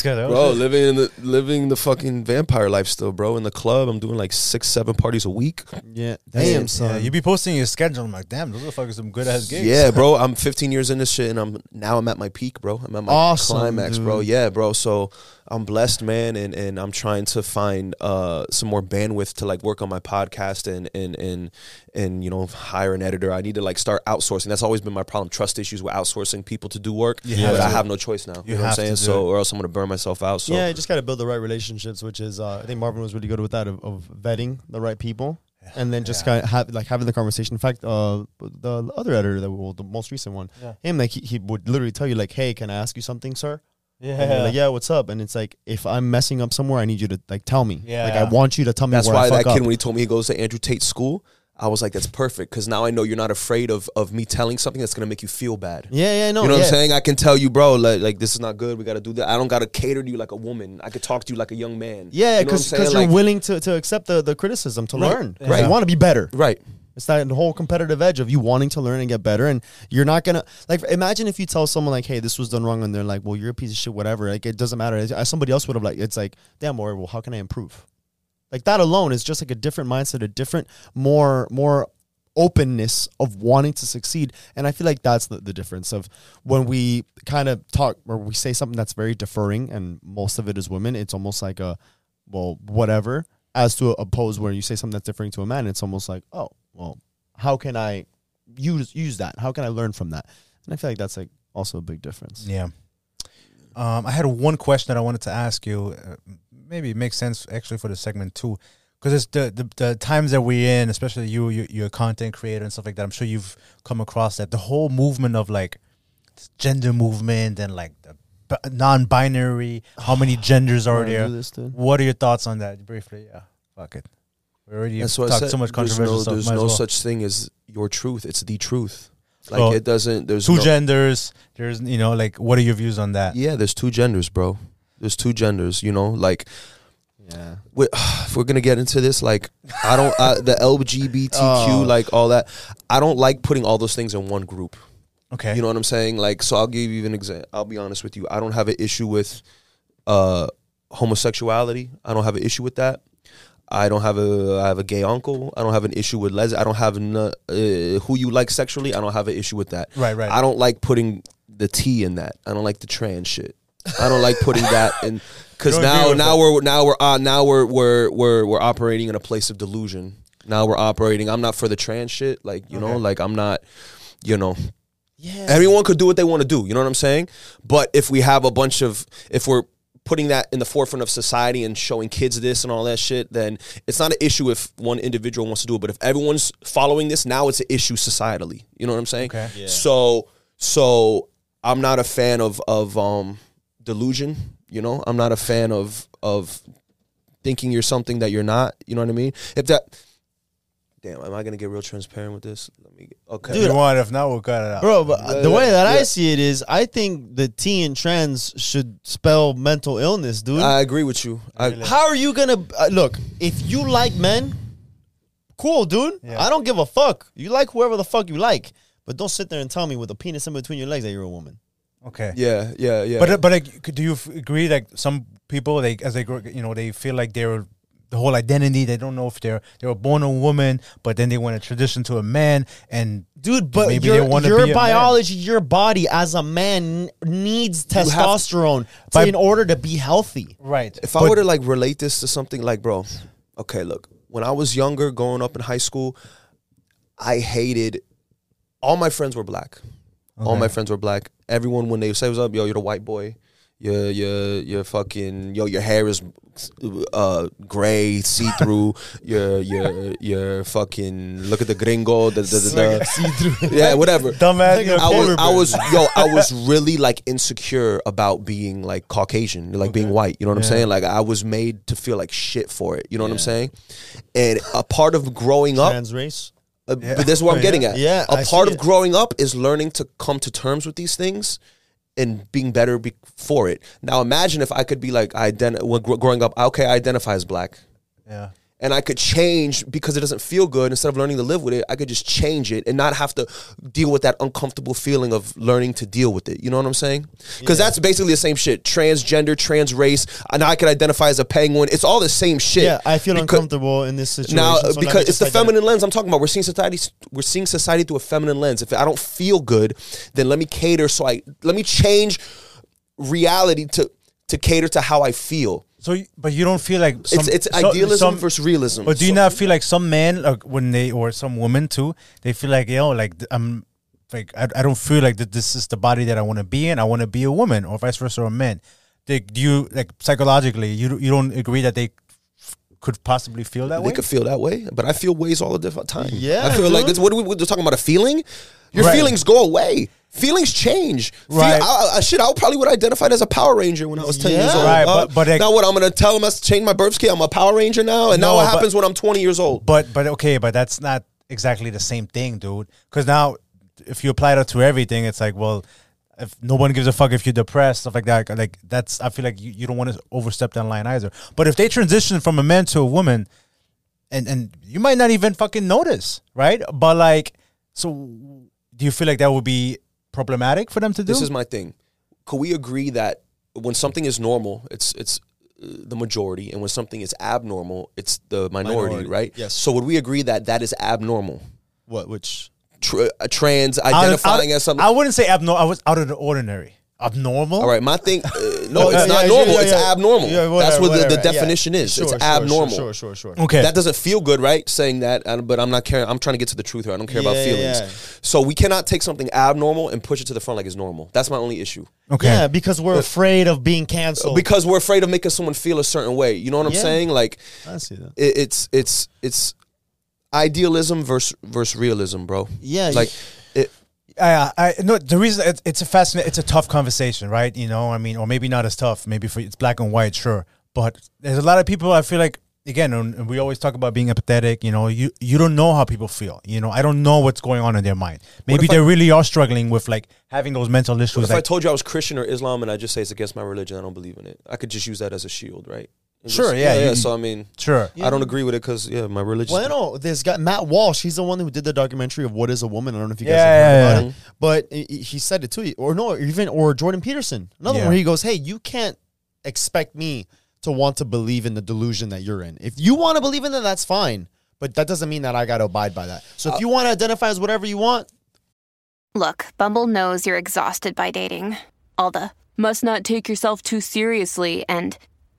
Bro, living in the living the fucking vampire life still, bro. In the club, I'm doing like six, seven parties a week. yeah, Damn, damn, son. Yeah, you be posting your schedule. I'm like, damn, those motherfuckers some good ass gigs. Yeah, bro. I'm 15 years in this shit, and I'm now I'm at my peak, bro. I'm at my Awesome, climax, bro. Yeah, bro. So I'm blessed, man, and and I'm trying to find uh some more bandwidth to like work on my podcast and and and and you know hire an editor. I need to like start outsourcing. That's always been my problem. Trust issues with outsourcing people to do work. You but I have no choice now. You, You know what I'm saying? So or else I'm gonna burn myself out. So yeah, you just got to build the right relationships, which is uh, I think Marvin was really good with that of, of vetting the right people, and then just Yeah. kind of have like having the conversation. In fact, uh, the other editor that well, the most recent one, Yeah. him like he, he would literally tell you like, "Hey, can I ask you something, sir?" Yeah, like, yeah, what's up? And it's like, if I'm messing up somewhere, I need you to like tell me. Yeah. Like I want you to tell me That's why that kid, up. when he told me he goes to Andrew Tate school, I was like, that's perfect because now I know you're not afraid of of me telling something that's gonna make you feel bad. yeah, yeah, no, you know yeah. what I'm saying? I can tell you, bro, like, like this is not good. We got to do that. I don't got to cater to you like a woman. I could talk to you like a young man. Yeah, You know because you're Like- willing to, to accept the, the criticism to Right. learn. Right. You want to be better. right. It's that whole competitive edge of you wanting to learn and get better, and you're not gonna like. Imagine if you tell someone like, "Hey, this was done wrong," and they're like, "Well, you're a piece of shit, whatever." Like it doesn't matter. Somebody else would have like, it's like, "Damn, or well, how can I improve?" Like that alone is just like a different mindset, a different, more more openness of wanting to succeed. And I feel like that's the, the difference of when we kind of talk or we say something that's very deferring, and most of it is women. It's almost like a well, whatever. As to oppose where you say something that's differing to a man, it's almost like, oh, well, how can I use use that? How can I learn from that? And I feel like that's like also a big difference. Yeah. Um, I had one question that I wanted to ask you. Uh, maybe it makes sense actually for the segment too. because it's the, the the times that we're in, especially you, you, you're a content creator and stuff like that. I'm sure you've come across that the whole movement of like gender movement and like the b- non-binary. How many genders are there? this. What are your thoughts on that briefly? Yeah, fuck it. We already That's what I talked said. so much there's controversial no, stuff. There's might as no well. such thing as your truth. It's the truth. Like Well, it doesn't. There's two no, genders. There's you know like what are your views on that? Yeah, there's two genders, bro. There's two genders. You know, like Yeah. we, if we're gonna get into this, like I don't uh, the LGBTQ, Oh. like all that. I don't like putting all those things in one group. Okay. You know what I'm saying? Like, so I'll give you an example. I'll be honest with you. I don't have an issue with uh, homosexuality. I don't have an issue with that. I don't have a I have a gay uncle. I don't have an issue with les. I don't have no, uh, who you like sexually. I don't have an issue with that. Right, right. I don't like putting the T in that. I don't like the trans shit. I don't like putting that in because You don't agree now now we're now we're uh, now we're we're we're we're operating in a place of delusion. Now we're operating. I'm not for the trans shit. Like you know, like I'm not. You know, Yeah. Everyone could do what they want to do. You know what I'm saying? But if we have a bunch of, if we're putting that in the forefront of society and showing kids this and all that shit, then it's not an issue if one individual wants to do it. But if everyone's following this, now it's an issue societally. You know what I'm saying? Okay. Yeah. So, so I'm not a fan of of um delusion. You know, I'm not a fan of of thinking you're something that you're not. You know what I mean? If that. Damn, am I gonna get real transparent with this? Let me. Get, okay. If you want, if not, we'll cut it out. Bro, but Yeah, the way that I see it is, I think the T in trans should spell mental illness, dude. I agree with you. I, How are you gonna uh, look? If you like men, cool, dude. Yeah. I don't give a fuck. You like whoever the fuck you like, but don't sit there and tell me with a penis in between your legs that you're a woman. Okay. Yeah, yeah, yeah. But uh, but like, do you f- agree? Like some people, they as they grow, you know, they feel like they're the whole identity. They don't know if they're they were born a woman, but then they want to transition to a man, and Dude, but Maybe your, they wanna your be a man. biology, your body as a man n- needs have- testosterone to, But- in order to be healthy. right. if I were to like relate this to something like, bro, okay, look, when I was younger, growing up in high school, I hated all my friends were black. All my friends were black. Everyone when they say what's up, yo, you're the white boy. You're you're you're fucking yo, your hair is uh gray, see through. you're you're you're fucking look at the gringo, the, the, the, the yeah, whatever. Dumbass, I was, I was, yo, I was really like insecure about being like Caucasian, like being white. You know what I'm saying? Like I was made to feel like shit for it. You know what I'm saying? And a part of growing up, Trans race. uh, but this is what I'm getting at. Yeah, a I part of it. growing up is learning to come to terms with these things and being better be- for it. Now imagine if I could be like, I ident- when gr- growing up, okay, I identify as black yeah. And I could change because it doesn't feel good. Instead of learning to live with it, I could just change it and not have to deal with that uncomfortable feeling of learning to deal with it. You know what I'm saying? Because that's basically the same shit. Transgender, trans race, and I can identify as a penguin. It's all the same shit. Yeah, I feel Because- uncomfortable in this situation. Now, so because it's the feminine lens I'm talking about. We're seeing society. We're seeing society through a feminine lens. If I don't feel good, then let me cater. So I let me change reality to to cater to how I feel. So, but you don't feel like some, it's it's so- idealism some- versus realism. But do you So- not feel like some men, like when they or some women too, they feel like yo, like I'm like I, I don't feel like that this is the body that I want to be in. I want to be a woman, or vice versa, or a man. They, do you like psychologically? You you don't agree that they could possibly feel that they way? could feel that way, but I feel ways all the different time. Yeah, I feel like dude. this. What are we we're talking about? A feeling? Your Right. feelings go away. Feelings change. Feel- Right. I, I, shit, I probably would identify as a Power Ranger when I was ten years old. Right, Uh, but- but it- now what? I'm gonna tell them I change my birth scale. I'm a Power Ranger now, and now what but- happens when I'm 20 years old? But but okay, but that's not exactly the same thing, dude. Because now, if you apply that to everything, it's like, well, if no one gives a fuck if you're depressed, stuff like that, like that's I feel like you, you don't want to overstep that line either. But if they transition from a man to a woman, and and you might not even fucking notice, right? But like, so do you feel like that would be problematic for them to do? This is my thing. Could we agree that when something is normal, it's it's uh, the majority, and when something is abnormal, it's the minority, Minority, right? yes. So would we agree that that is abnormal? What? Which? Tr- uh, trans Out of- identifying out- as something. I wouldn't say abnormal. I was out of the ordinary. abnormal. All right, my thing. Uh, no, it's yeah, not yeah, normal. yeah, it's abnormal. Yeah, That's whatever, what the, the whatever, yeah. definition is. Sure, it's sure, abnormal. Sure, sure, sure. Okay. That doesn't feel good, right? Saying that, but I'm not caring. I'm trying to get to the truth here. I don't care about feelings. yeah. So we cannot take something abnormal and push it to the front like it's normal. That's my only issue. okay. Yeah, because we're afraid of being canceled. Because we're afraid of making someone feel a certain way. You know what I'm Yeah. saying? Like I see that. it, it's it's it's idealism versus versus realism, bro. Yeah, like it, I, I no. The reason it's, it's a fascinating, it's a tough conversation, right? You know, I mean, or maybe not as tough. Maybe for it's black and white, sure. But there's a lot of people. I feel like again, and we always talk about being empathetic. You know, you you don't know how people feel. You know, I don't know what's going on in their mind. Maybe they I- really are struggling with like having those mental issues. if I told you I was Christian or Islam and I just say it's against my religion, I don't believe in it. I could just use that as a shield, right? And Sure, just- yeah, yeah. you- So I mean, sure. I don't agree with it because yeah, my religion. Well, I know this guy Matt Walsh. He's the one who did the documentary of "What Is a Woman." I don't know if you guys Yeah, have heard yeah, about yeah. it, but he he said it too. Or no, even or Jordan Peterson, another Yeah. one where he goes, "Hey, you can't expect me to want to believe in the delusion that you're in. If you want to believe in it, that's fine, but that doesn't mean that I got to abide by that. So if uh, you want to identify as whatever you want, Look, Bumble knows you're exhausted by dating. All the must not take yourself too seriously and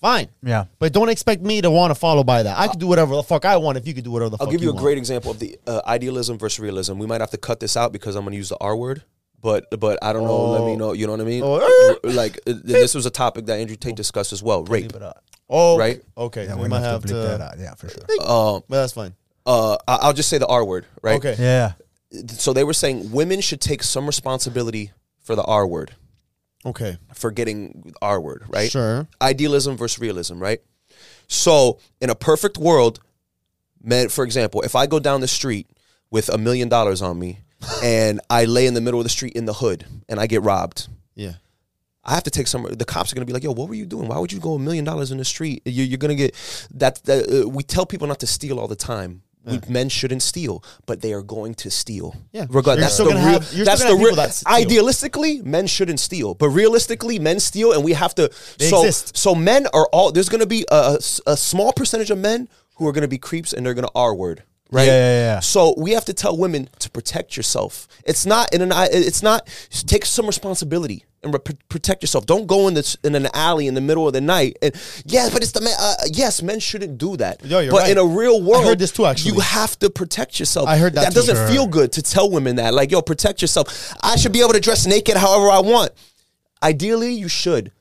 Fine. Yeah. But don't expect me to want to follow by that. I could do whatever the fuck I want if you could do whatever the fuck. I'll fuck give you a want. great example of the uh, idealism versus realism. We might have to cut this out because I'm going to use the R word, but but I don't know. Let me know. You know what I mean? Oh. like uh, this was a topic that Andrew Tate discussed as well. Rape. Oh, Right? Okay, Yeah, we we might might have bleep to. that out. Yeah, for sure. Um, But that's fine. uh, I- I'll just say the R word. Right. Okay. Yeah. So they were saying women should take some responsibility for the R word, Okay. for getting R word. Right. Sure. idealism versus realism, right? So, in a perfect world, man, for example, if I go down the street with a million dollars on me and I lay in the middle of the street in the hood and I get robbed, Yeah. I have to take some. The cops are gonna be like, "Yo, what were you doing? Why would you go a million dollars in the street? You're, you're gonna get that." that uh, we tell people not to steal all the time. We, men shouldn't steal, but they are going to steal. Yeah. regardless. That's the real. have- that's the gonna have real. Idealistically, men shouldn't steal, but realistically, men steal, and we have to. They so, exist. so men are all. There's going to be a, a small percentage of men who are going to be creeps, and they're going to R word. Right. Yeah, yeah, yeah. So we have to tell women to protect yourself. It's not in an. It's not take some responsibility and re- protect yourself. Don't go in this in an alley in the middle of the night. And yes, but it's the man. Uh, yes, men shouldn't do that. Yo, you're but right. in a real world, I heard this too, actually. you have to protect yourself. I heard that That too. doesn't Sure. feel good to tell women that. Like, yo, protect yourself. I should be able to dress naked however I want. Ideally, you should.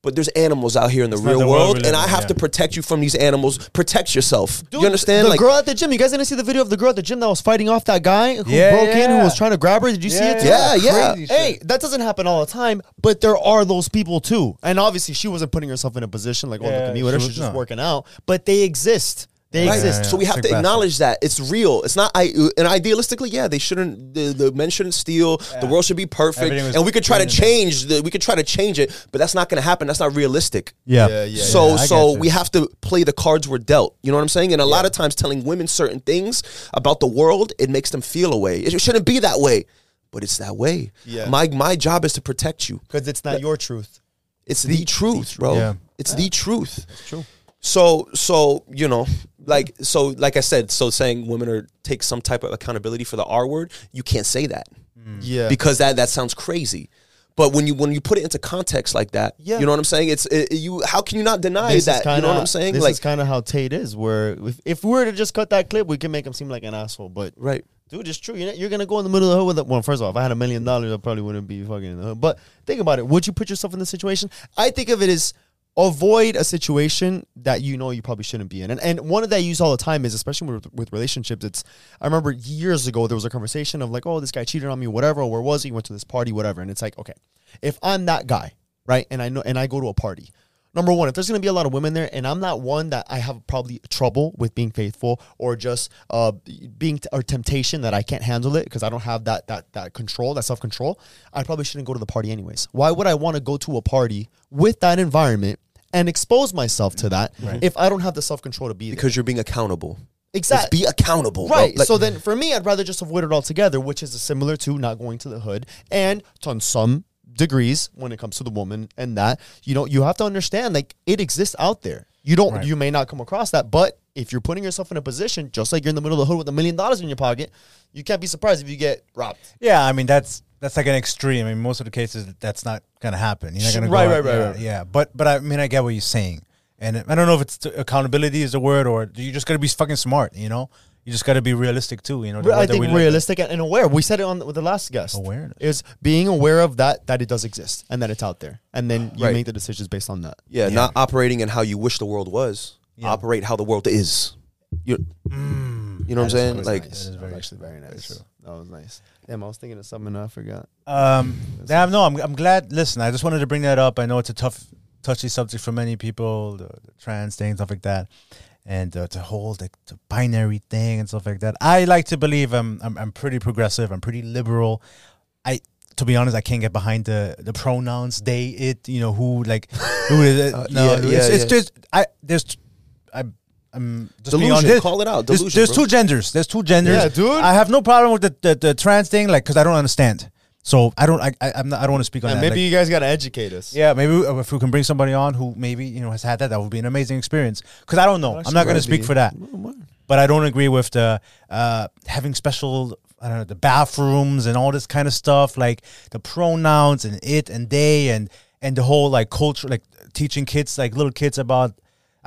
But there's animals out here in the not real the world world, and I have yeah. to protect you from these animals. Protect yourself. Dude, you understand? The like, girl at the gym. You guys didn't see the video of the girl at the gym that was fighting off that guy who Yeah, broke in, who was trying to grab her. Did you see it? yeah, yeah. Crazy Hey, shit. that doesn't happen all the time, but there are those people too. And obviously, she wasn't putting herself in a position like, oh, look Yeah, at me, whatever. she She's was just not. working out. But they exist. They Right. exist. Yeah, So we have Sick to acknowledge that it's real. It's not. I and idealistically, yeah, they shouldn't. The, the men shouldn't steal. The world should be perfect, Everything was and we could try to green change. The, we could try to change it, but that's not going to happen. That's not realistic. Yeah. Yeah, yeah, so yeah, I so get we have to play the cards we're dealt. You know what I'm saying? And a lot of times, telling women certain things about the world, it makes them feel a way. It shouldn't be that way, but it's that way. Yeah. My my job is to protect you. Because it's not your truth. It's the, truth, bro. Yeah. It's the truth. true. So so you know, like so like I said, so saying women are take some type of accountability for the R word, you can't say that mm. Yeah. because that that sounds crazy. But when you when you put it into context like that, Yeah. you know what I'm saying. It's it, you. How can you not deny This that? kinda, you know what I'm saying? This like is kind of how Tate is. Where if, if we were to just cut that clip, we can make him seem like an asshole. But right. dude, it's true. You're, not- you're gonna go in the middle of the hood with it. Well, first of all, if I had a million dollars, I probably wouldn't be fucking in the hood. But think about it. Would you put yourself in this situation? I think of it as avoid a situation that you know you probably shouldn't be in. And and one of that I use all the time is especially with, with relationships. It's I remember years ago there was a conversation of like, oh, this guy cheated on me, whatever. Where was he? Went to this party, whatever. And it's like, okay, if I'm that guy, right, and I know, and I go to a party. Number one, if there's gonna be a lot of women there, and I'm not one that I have probably trouble with being faithful or just uh being t- or temptation that I can't handle it because I don't have that that that control, that self control. I probably shouldn't go to the party anyways. Why would I want to go to a party with that environment and expose myself to mm-hmm. that if I don't have the self control to be there? Because you're being accountable. Exact- Just be accountable. Right. Like- so then for me, I'd rather just avoid it altogether, which is similar to not going to the hood. And on some degrees, when it comes to the woman and that, you know, you have to understand like it exists out there. You don't Right. you may not come across that, but if you're putting yourself in a position, just like you're in the middle of the hood with a million dollars in your pocket, you can't be surprised if you get robbed. Yeah, I mean that's that's like an extreme. I mean, most of the cases that's not gonna happen. You're not gonna Right, go right, out- right, yeah, right. Yeah, but but I mean, I get what you're saying, and I don't know if it's accountability is the word or you just gotta be fucking smart. You know, you just gotta be realistic too. You know, the I word that think we live in. realistic and aware. We said it on with the last guest. Awareness. is being aware of that that it does exist and that it's out there, and then you Right. make the decisions based on that. Yeah, not operating in how you wish the world was. Operate how the world is. You, mm. you know what I'm saying? Like, That is very actually very nice. That was nice. Damn, I was thinking of something and I forgot. Um, damn, no, I'm, I'm glad. Listen, I just wanted to bring that up. I know it's a tough, touchy subject for many people, the, the trans thing, stuff like that, and uh, the whole the, the binary thing and stuff like that. I like to believe I'm, I'm I'm pretty progressive. I'm pretty liberal. I, to be honest, I can't get behind the the pronouns they, it. You know who like who is it? Uh, no, yeah, it's, yeah, it's yeah. just I there's. I'm just being Delusion, honest. There's- call it out, There's, delusion, there's bro. two genders. There's two genders. Yeah, dude. I have no problem with the, the, the trans thing, like, because I don't understand. So I don't. I, I I'm not. I don't want to speak on And that. maybe Like, you guys got to educate us. yeah, maybe if we can bring somebody on who maybe you know has had that, that would be an amazing experience. Because I don't know. I'm not going to speak for that. But I don't agree with the uh, having special. I don't know the bathrooms and all this kind of stuff, like the pronouns and it and they and and the whole like culture, like teaching kids, like little kids about.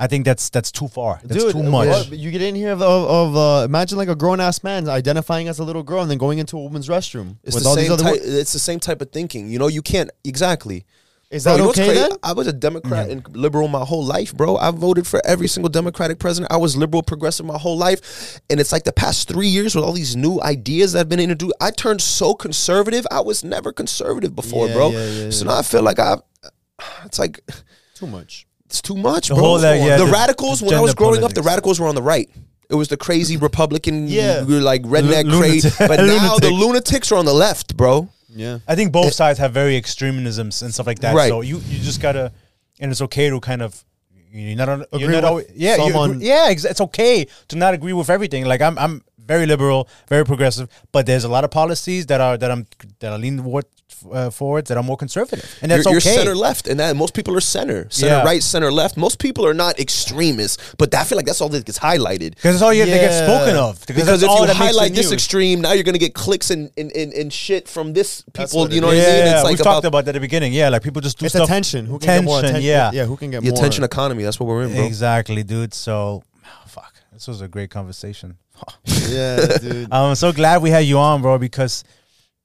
I think that's that's too far. That's Dude, too much. what- you get in here of, of, of uh, imagine like a grown ass man identifying as a little girl and then going into a woman's restroom it's the all same these other. type. wo- It's the same type of thinking. You know, you can't exactly. Is that you know what's okay then? I was a Democrat and liberal my whole life, bro. I voted for every single Democratic president. I was liberal, progressive my whole life. And it's like the past three years with all these new ideas that have been introduced, I turned so conservative. I was never conservative before, Yeah, bro. yeah, yeah, so yeah. now I feel like I, it's like, Too much. It's too much, The bro. whole, uh, yeah, the, the- radicals, the when I was gender growing up, the radicals were on the right. It was the crazy Republican, Yeah. we were like redneck Lu- crazy. But now the lunatics are on the left, bro. Yeah. I think both sides have very extremisms and stuff like that. Right. So you, you just gotta, and it's okay to kind of, you're not, on- you're Agree not with always, yeah, you someone- agree- yeah, it's okay to not agree with everything. Like I'm, I'm very liberal, very progressive, but there's a lot of policies that are that I'm that I lean toward, uh, forwards that are more conservative, and that's you're, okay. you're center left, and that most people are center, center Yeah. right, center left. Most people are not extremists, but I feel like that's all that gets highlighted. because it's all you, they get Yeah. spoken of. Because that's if all you that the highlight this news. extreme, now you're gonna get clicks and and, and, and shit from this people. You know what yeah, I mean? It's like we've talked about that at the beginning. Yeah, like people just do It's stuff. attention. Who can get more attention? Yeah, Yeah. Who can get the more attention economy. That's what we're in, bro. exactly, dude. So, fuck, this was a great conversation. Yeah, dude. I'm so glad we had you on, bro, because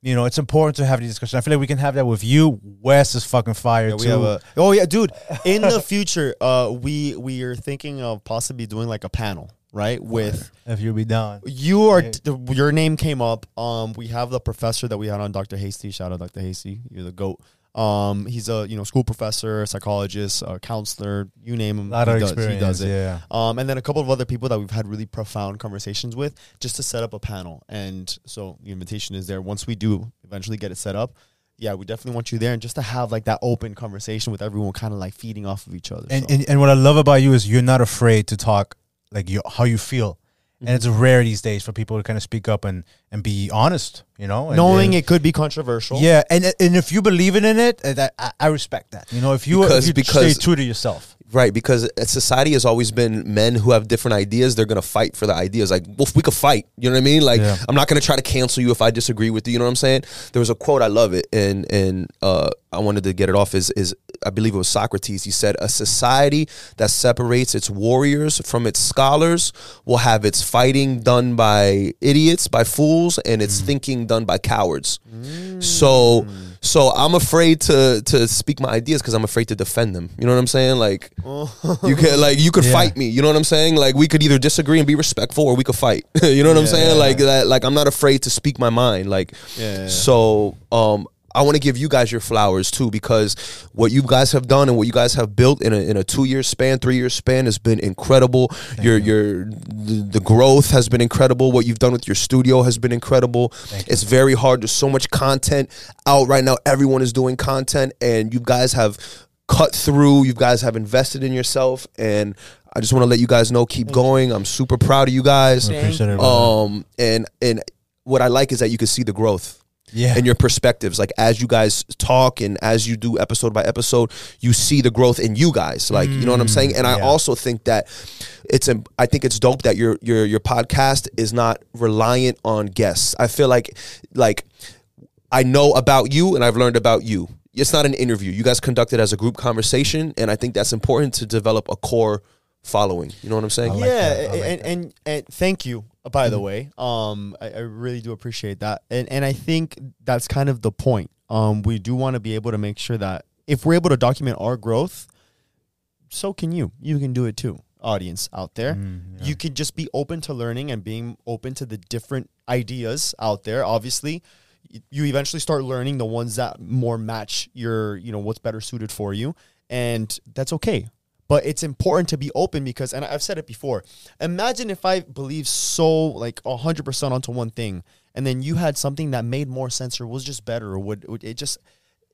you know it's important to have these discussions. I feel like we can have that with you. Wes is fucking fire Yeah, we too. have a, oh yeah, dude. In the future, uh, we we are thinking of possibly doing like a panel, right? With if you'll be down, you are your name came up. Um, we have the professor that we had on, Dr. Hasty. Shout out, Dr. Hasty. You're the goat. Um, he's a you know school professor, psychologist, uh, counselor. You name him. a lot he of does, experience. He does it. Yeah, Um, and then a couple of other people that we've had really profound conversations with just to set up a panel. And so the invitation is there. Once we do eventually get it set up, yeah, we definitely want you there and just to have like that open conversation with everyone kind of like feeding off of each other. and, so. and and what I love about you is you're not afraid to talk like you how you feel, and it's rare these days for people to kind of speak up and and be honest. You know, and, knowing and- it could be controversial. Yeah, and and if you believe in it, uh, that I, I respect that. You know, if you Because- if you because- stay true to yourself. Right, because society has always been men who have different ideas. They're gonna fight for the ideas. Like, well, we could fight. You know what I mean? Like, Yeah. I'm not gonna try to cancel you if I disagree with you. You know what I'm saying? There was a quote I love it, and and uh, I wanted to get it off. Is is I believe it was Socrates. He said, "A society that separates its warriors from its scholars will have its fighting done by idiots, by fools, and its thinking done by cowards." So, so I'm afraid to to speak my ideas because I'm afraid to defend them. You know what I'm saying? Like, you can like you could Yeah. fight me. You know what I'm saying? Like we could either disagree and be respectful, or we could fight. you know what I'm saying? Like that. Like I'm not afraid to speak my mind. Like, Yeah. so um. I want to give you guys your flowers too because what you guys have done and what you guys have built in a, in a two year span, three year span has been incredible. your your the, the growth has been incredible. What you've done with your studio has been incredible. It's very hard. There's so much content out right now. Everyone is doing content, and you guys have cut through. You guys have invested in yourself, and I just want to let you guys know, keep going. I'm super proud of you guys. I appreciate it. Um, and and what I like is that you can see the growth yeah. and your perspectives. Like as you guys talk and as you do episode by episode, you see the growth in you guys. Like you know what I'm saying. And I mm, also think that it's a, I think it's dope that your your your podcast is not reliant on guests. I feel like like I know about you and I've learned about you. It's not an interview. You guys conduct it as a group conversation, and I think that's important to develop a core following. You know what I'm saying? like yeah, that. Like and, and and thank you. uh, By the way, um, I, I really do appreciate that, and and I think that's kind of the point. Um, we do want to be able to make sure that if we're able to document our growth, so can you. You can do it too, audience out there. Mm, You can just be open to learning and being open to the different ideas out there. Obviously, y- you eventually start learning the ones that more match your, you know, what's better suited for you, and that's okay. But it's important to be open because, and I've said it before. Imagine if I believe so like hundred percent onto one thing, and then you had something that made more sense or was just better, or would, would it just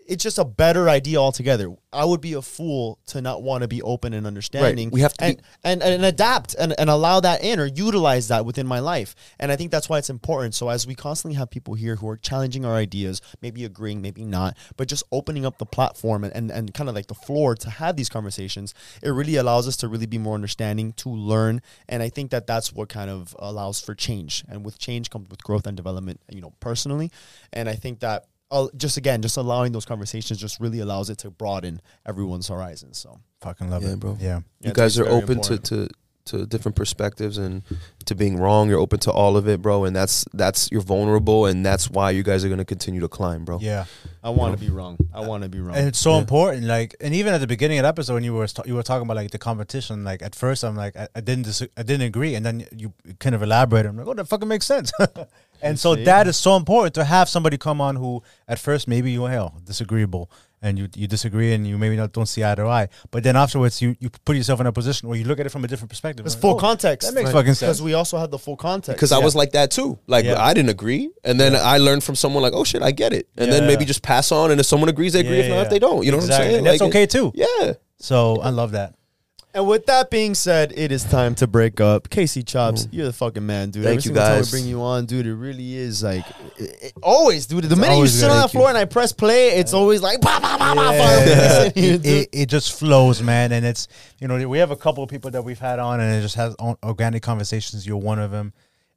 it's just a better idea altogether. I would be a fool to not want to be open and understanding. We have to and, be- and, and adapt and, and allow that in or utilize that within my life. And I think that's why it's important. So as we constantly have people here who are challenging our ideas, maybe agreeing, maybe not, but just opening up the platform and, and, and kind of like the floor to have these conversations, it really allows us to really be more understanding, to learn. And I think that that's what kind of allows for change. And with change comes with growth and development, you know, personally. And I think that uh, just again, just allowing those conversations just really allows it to broaden everyone's horizons. So Fucking love Yeah, it, bro. Yeah. you it's- guys are open to, important. to to different perspectives and to being wrong. You're open to all of it, bro. And that's that's you're vulnerable, and that's why you guys are gonna continue to climb, bro. Yeah. I want to be wrong. I want to be wrong. And it's so important. Like, and even at the beginning of the episode, when you were you were talking about like the competition, like at first I'm like I, I didn't dis- I didn't agree, and then you kind of elaborated. I'm like, oh, that fucking makes sense. and so that is so important to have somebody come on who at first maybe you hell disagreeable and you you disagree and you maybe not don't see eye to eye, but then afterwards you you put yourself in a position where you look at it from a different perspective. it's Like, full oh, context. That makes fucking sense. Because we also had the full context. Because I was like that too. Like Yeah. I didn't agree, and then I learned from someone like, "Oh shit, I get it," and then maybe just pass on. And if someone agrees, they agree. Yeah, if not, yeah. if they don't, you know Exactly. what I'm saying? And that's Like, okay too. Yeah. So I love that. And with that being said, it is time to break up. KC Chopz, you're the fucking man, dude. Mm. Thank Every you, single time we guys. bring you on, dude, it really is like it, it- always, dude. The minute you always sit on that Thank you. floor and I press play, it's always like bah, bah, bah, bah, Yeah. it, it, it just flows, man, and it's you know we have a couple of people that we've had on, and it just has organic conversations. You're one of them,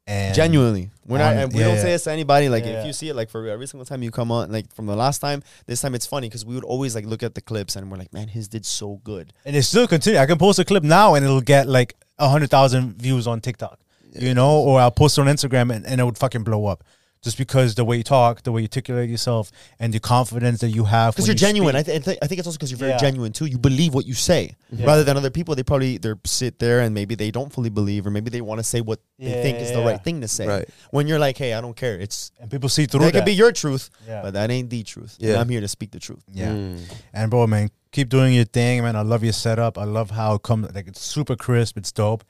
and Genuinely, we're not. On- and we yeah, don't say this to anybody. Like Yeah. if you see it, like for every single time you come on, like from the last time, this time it's funny because we would always like look at the clips and we're like, man, his did so good. and it still continue. I can post a clip now, and it'll get like a hundred thousand views on TikTok, you know, or I'll post it on Instagram, and, and it would fucking blow up. Just because the way you talk, the way you articulate yourself, and the confidence that you have. Because you're you genuine. I, th- I, th- I think it's also because you're very Yeah. genuine too. You believe what you say, rather than other people. They probably they sit there and maybe they don't fully believe, or maybe they want to say what they Yeah, think is the yeah, right thing to say. Right. When you're like, hey, I don't care. It's and people see through that that. could be your truth, Yeah. but that ain't the truth. Yeah. And I'm here to speak the truth. Yeah. Mm. And bro, man, keep doing your thing, man. I love your setup. I love how it comes like it's super crisp. It's dope.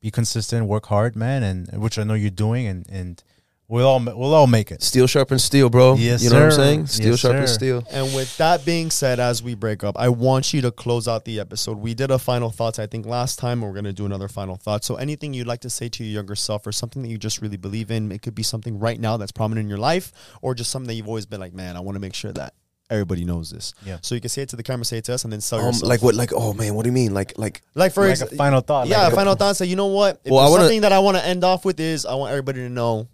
Be consistent, work hard, man, and which I know you're doing, and and we'll all we'll all make it. Steel sharpens steel, bro. Yes, you know what I'm saying? Steel Yes, sharpens sir. steel. And with that being said, as we break up, I want you to close out the episode. We did a final thoughts, I think, last time. We're going to do another final thought. So, anything you'd like to say to your younger self or something that you just really believe in, it could be something right now that's prominent in your life or just something that you've always been like, man, I want to make sure that everybody knows this. Yeah. So, you can say it to the camera, say it to us, and then sell Um, yourself. like what? Like oh man, what do you mean? Like like Like, for Like ex- a final thought. Yeah, like a- final thought. Say, you know what? If Well, I there's wanna- something that I want to end off with is I want everybody to know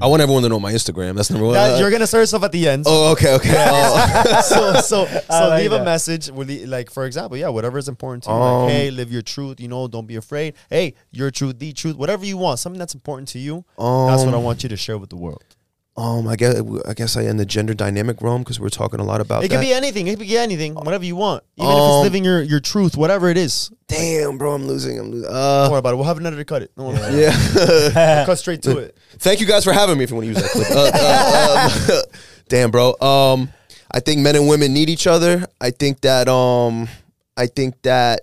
I want everyone to know my Instagram. That's number one. that you're going to serve yourself at the end. oh okay okay. Oh. so so so like leave a message with like for example yeah whatever is important to you Um, like hey live your truth you know don't be afraid hey your truth the truth whatever you want something that's important to you that's what I Um, want you to share with the world Um, I guess I guess I in the gender dynamic realm because we're talking a lot about it that. could be anything it could be anything whatever you want even if Um, it's living your your truth whatever it is Damn, bro, I'm losing. I'm losing. don't Uh, worry about it we'll have another to cut it Don't worry about yeah. Cut straight to it Thank you guys for having me. If you want to use that clip. Uh, uh, um, damn, bro. Um, I think men and women need each other. I think that. Um, I think that.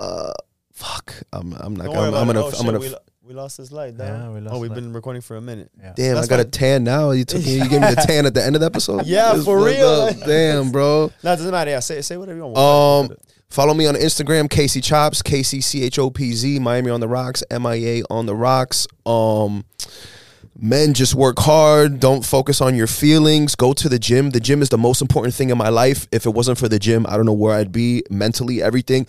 Uh, fuck. I'm. I'm not. don't gonna. worry I'm gonna. it. Oh, I'm gonna. Shit, We lost this light. Dog. Yeah, we lost oh, we've light. been recording for a minute. Yeah. Damn, That's I got a tan now. You took me. You gave me the tan at the end of the episode. Yeah, That's for fucked real. up. Damn, bro. No, it doesn't matter. Yeah, say say whatever you want. Um, follow me on Instagram, KC Chopz, K C C H O P Z, Miami on the rocks, M I A on the rocks. Um, men just work hard. Don't focus on your feelings. Go to the gym. The gym is the most important thing in my life. If it wasn't for the gym, I don't know where I'd be mentally. Everything.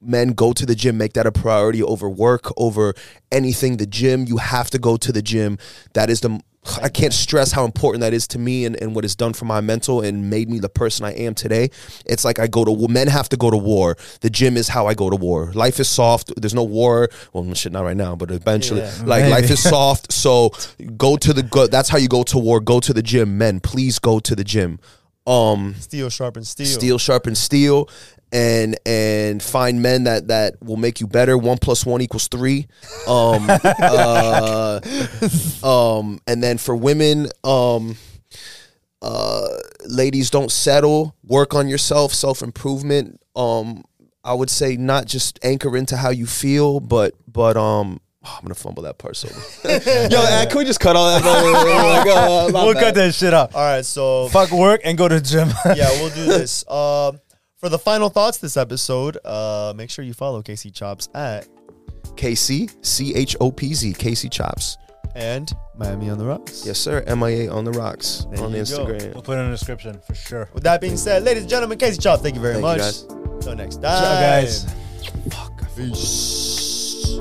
Men go to the gym. Make that a priority over work, over anything. The gym. You have to go to the gym. That is the. I can't stress how important that is to me and, and what it's done for my mental and made me the person I am today. It's like I go to men have to go to war. The gym is how I go to war. Life is soft. There's no war. Well, shit, not right now, but eventually, Yeah. like Maybe. life is soft. So go to the go. That's how you go to war. Go to the gym, men. Please go to the gym. Um, Steel sharpen steel. steel sharpen steel. And and find men that that will make you better. One plus one equals three. Um uh um and then for women um uh ladies don't settle. Work on yourself. Self-improvement. Um i would say not just anchor into how you feel but but um I'm gonna fumble that part so. Yo, uh, can we just cut all that? Like, my We'll bad. cut that shit out. All right, so Fuck work and go to the gym. yeah, we'll do this. Um, for the final thoughts this episode, uh, make sure you follow KC Chopz at KC C H O P Z KC Chopz. and Miami on the Rocks. Yes, sir. MIA on the rocks There on you go. Instagram. We'll put it in the description for sure. With that being said, ladies and gentlemen, KC Chopz, thank you very Thank you, much. guys. Until next time, Ciao, guys. Fuck. Peace.